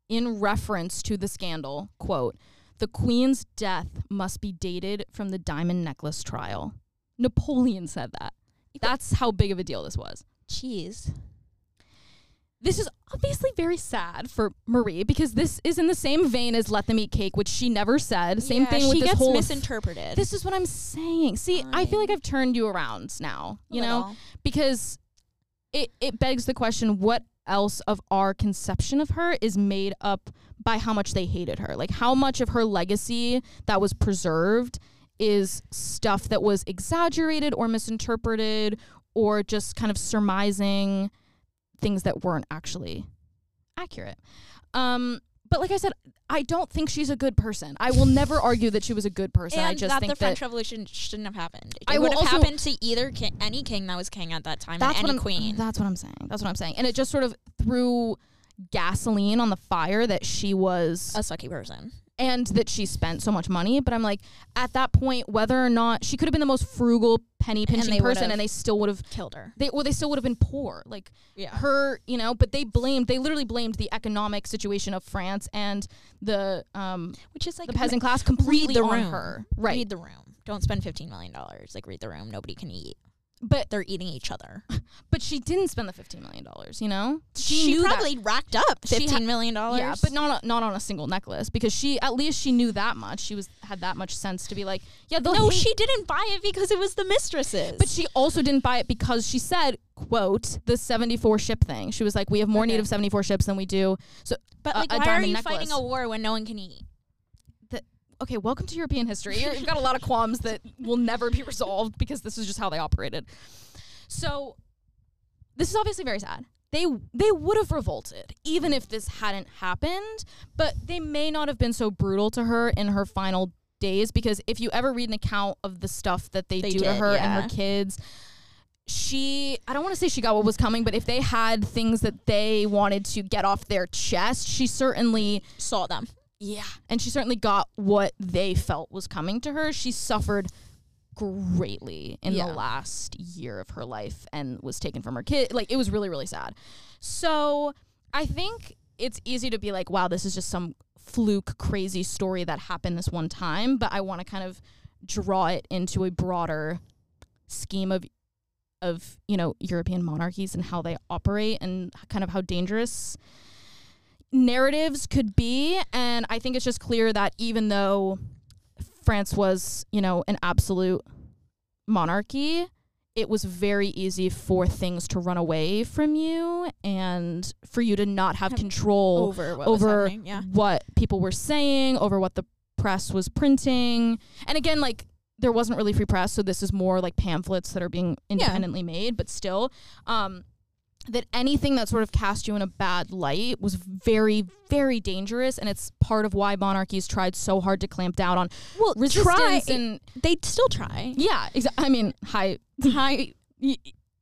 Speaker 2: in reference to the scandal, quote, the queen's death must be dated from the diamond necklace trial. Napoleon said that. That's how big of a deal this was.
Speaker 1: Jeez.
Speaker 2: This is obviously very sad for Marie because this is in the same vein as "Let Them Eat Cake," which she never said. Same
Speaker 1: Yeah,
Speaker 2: thing with
Speaker 1: she
Speaker 2: this
Speaker 1: gets
Speaker 2: whole.
Speaker 1: misinterpreted.
Speaker 2: this is what I'm saying. See, I feel like I've turned you around now. You know, because it it begs the question: What else of our conception of her is made up by how much they hated her? Like how much of her legacy that was preserved is stuff that was exaggerated or misinterpreted or just kind of surmising things that weren't actually accurate. Um, but like I said, I don't think she's a good person. I will never argue that she was a good person.
Speaker 1: and
Speaker 2: I just
Speaker 1: that
Speaker 2: think
Speaker 1: the French
Speaker 2: that
Speaker 1: Revolution shouldn't have happened. It
Speaker 2: I
Speaker 1: would have happened to either king, any king that was king at that time,
Speaker 2: that's
Speaker 1: and any queen.
Speaker 2: That's what I'm saying. That's what I'm saying. And it just sort of threw gasoline on the fire that she was
Speaker 1: a sucky person.
Speaker 2: And that she spent so much money. But I'm like, at that point, whether or not she could have been the most frugal penny pinching
Speaker 1: they
Speaker 2: person, and they still would have
Speaker 1: Killed her.
Speaker 2: they well they still would have been poor. Like
Speaker 1: Yeah.
Speaker 2: her, you know, but they blamed they literally blamed the economic situation of France and the um
Speaker 1: Which is like
Speaker 2: the peasant class completely
Speaker 1: the
Speaker 2: on
Speaker 1: room.
Speaker 2: her. Right.
Speaker 1: Read the room. Don't spend fifteen million dollars. Like read the room. Nobody can eat.
Speaker 2: But
Speaker 1: They're eating each other.
Speaker 2: but she didn't spend the 15 million dollars, you know?
Speaker 1: She,
Speaker 2: that-
Speaker 1: probably racked up
Speaker 2: She
Speaker 1: fifteen million dollars.
Speaker 2: Yeah, but not not on a single necklace because she at least she knew that much. She was had that much sense to be like, yeah,
Speaker 1: no,
Speaker 2: hate-
Speaker 1: she didn't buy it because it was the mistresses.
Speaker 2: But she also didn't buy it because she said, "quote the 74 ship thing." She was like, "We have more need of 74 ships than we do." So,
Speaker 1: but
Speaker 2: a-
Speaker 1: like,
Speaker 2: a
Speaker 1: why are you
Speaker 2: necklace.
Speaker 1: fighting a war when no one can eat?
Speaker 2: Okay, welcome to European history. You've got a lot of qualms that will never be resolved because this is just how they operated. So, this is obviously very sad. They they would have revolted even if this hadn't happened, but they may not have been so brutal to her in her final days because if you ever read an account of the stuff that they,
Speaker 1: They
Speaker 2: do to
Speaker 1: did,
Speaker 2: her and her kids, she I don't want to say she got what was coming, but if they had things that they wanted to get off their chest, she certainly
Speaker 1: Saw them.
Speaker 2: Yeah. And she certainly got what they felt was coming to her. She suffered greatly in
Speaker 1: Yeah.
Speaker 2: the last year of her life and was taken from her kid. Like, it was really, really sad. So I think it's easy to be like, wow, this is just some fluke, crazy story that happened this one time. But I want to kind of draw it into a broader scheme of of you know European monarchies and how they operate and kind of how dangerous narratives could be and i think it's just clear that even though france was you know an absolute monarchy it was very easy for things to run away from you and for you to not have
Speaker 1: Have
Speaker 2: control
Speaker 1: over what
Speaker 2: over.
Speaker 1: Yeah.
Speaker 2: what people were saying, over what the press was printing. And again, like there wasn't really free press, so this is more like pamphlets that are being independently made, but still, um, that anything that sort of cast you in a bad light was very, very dangerous, and it's part of why monarchies tried so hard to clamp down on
Speaker 1: Well,
Speaker 2: resistance
Speaker 1: try.
Speaker 2: and
Speaker 1: They'd still try.
Speaker 2: yeah, exa- I mean, hi,
Speaker 1: Hi,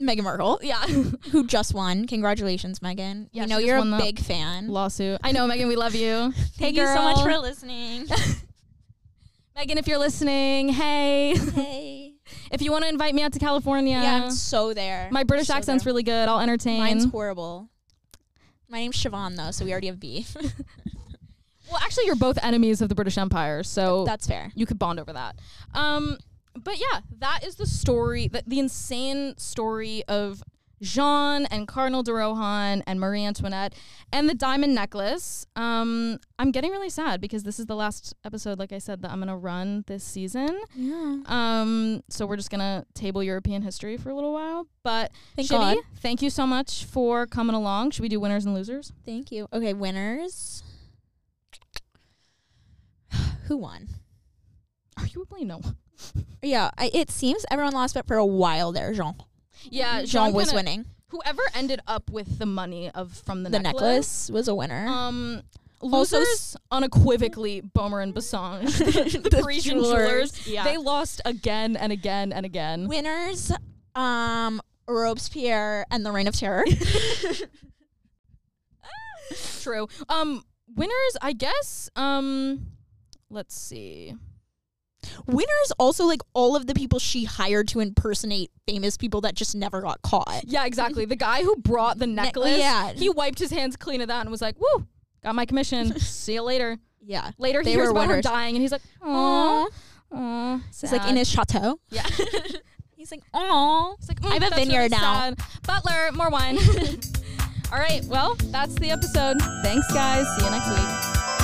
Speaker 1: Meghan Markle,
Speaker 2: yeah,
Speaker 1: who just won. Congratulations, Meghan.
Speaker 2: Yeah,
Speaker 1: you
Speaker 2: she
Speaker 1: know you're a big fan.
Speaker 2: lawsuit. I know, Meghan, we love you.
Speaker 1: Thank
Speaker 2: hey,
Speaker 1: you so much for listening.
Speaker 2: Meghan, if you're listening, hey,
Speaker 1: hey.
Speaker 2: If you want to invite me out to California,
Speaker 1: Yeah, I'm so there.
Speaker 2: My British
Speaker 1: So
Speaker 2: accent's
Speaker 1: there.
Speaker 2: really good. I'll entertain.
Speaker 1: Mine's horrible. My name's Siobhan though, so we already have beef.
Speaker 2: well, actually, you're both enemies of the British Empire, so
Speaker 1: That's fair.
Speaker 2: you could bond over that. Um, but yeah, that is the story, the, the insane story of Jean and Cardinal de Rohan and Marie Antoinette and the diamond necklace. Um, I'm getting really sad because this is the last episode, like I said, that I'm gonna run this season.
Speaker 1: Yeah.
Speaker 2: Um, so we're just gonna table European history for a little while. But
Speaker 1: Thank
Speaker 2: Shibby,
Speaker 1: God.
Speaker 2: thank you so much for coming along. Should we do winners and losers?
Speaker 1: Thank you. Okay, winners. Who won?
Speaker 2: Arguably, no.
Speaker 1: Yeah, I, it seems everyone lost, but for a while there, Jean.
Speaker 2: Yeah,
Speaker 1: Jean was
Speaker 2: kinda-
Speaker 1: winning.
Speaker 2: Whoever ended up with the money of from the,
Speaker 1: The
Speaker 2: necklace,
Speaker 1: necklace was a winner.
Speaker 2: Um,
Speaker 1: Also
Speaker 2: losers unequivocally Boehmer and Bassenge, the, the
Speaker 1: The
Speaker 2: Parisian
Speaker 1: jewelers,
Speaker 2: jewelers.
Speaker 1: yeah.
Speaker 2: They lost again and again and again.
Speaker 1: Winners, um, Robespierre and the Reign of Terror.
Speaker 2: True. Um, winners, I guess. Um, let's see.
Speaker 1: Winners also like all of the people she hired to impersonate famous people that just never got caught.
Speaker 2: Yeah, exactly. The guy who brought the necklace,
Speaker 1: yeah.
Speaker 2: he wiped his hands clean of that and was like, "Woo, got my commission. See you later."
Speaker 1: Yeah.
Speaker 2: Later, he hears about her dying, and he's like,
Speaker 1: Aw.
Speaker 2: "Aw, aw."
Speaker 1: He's like in his chateau.
Speaker 2: yeah.
Speaker 1: He's like, oh.
Speaker 2: It's like,
Speaker 1: I have a
Speaker 2: "Mm,
Speaker 1: vineyard
Speaker 2: really
Speaker 1: now."
Speaker 2: sad. Butler, more wine. All right, well, that's the episode. Thanks, guys. See you next week.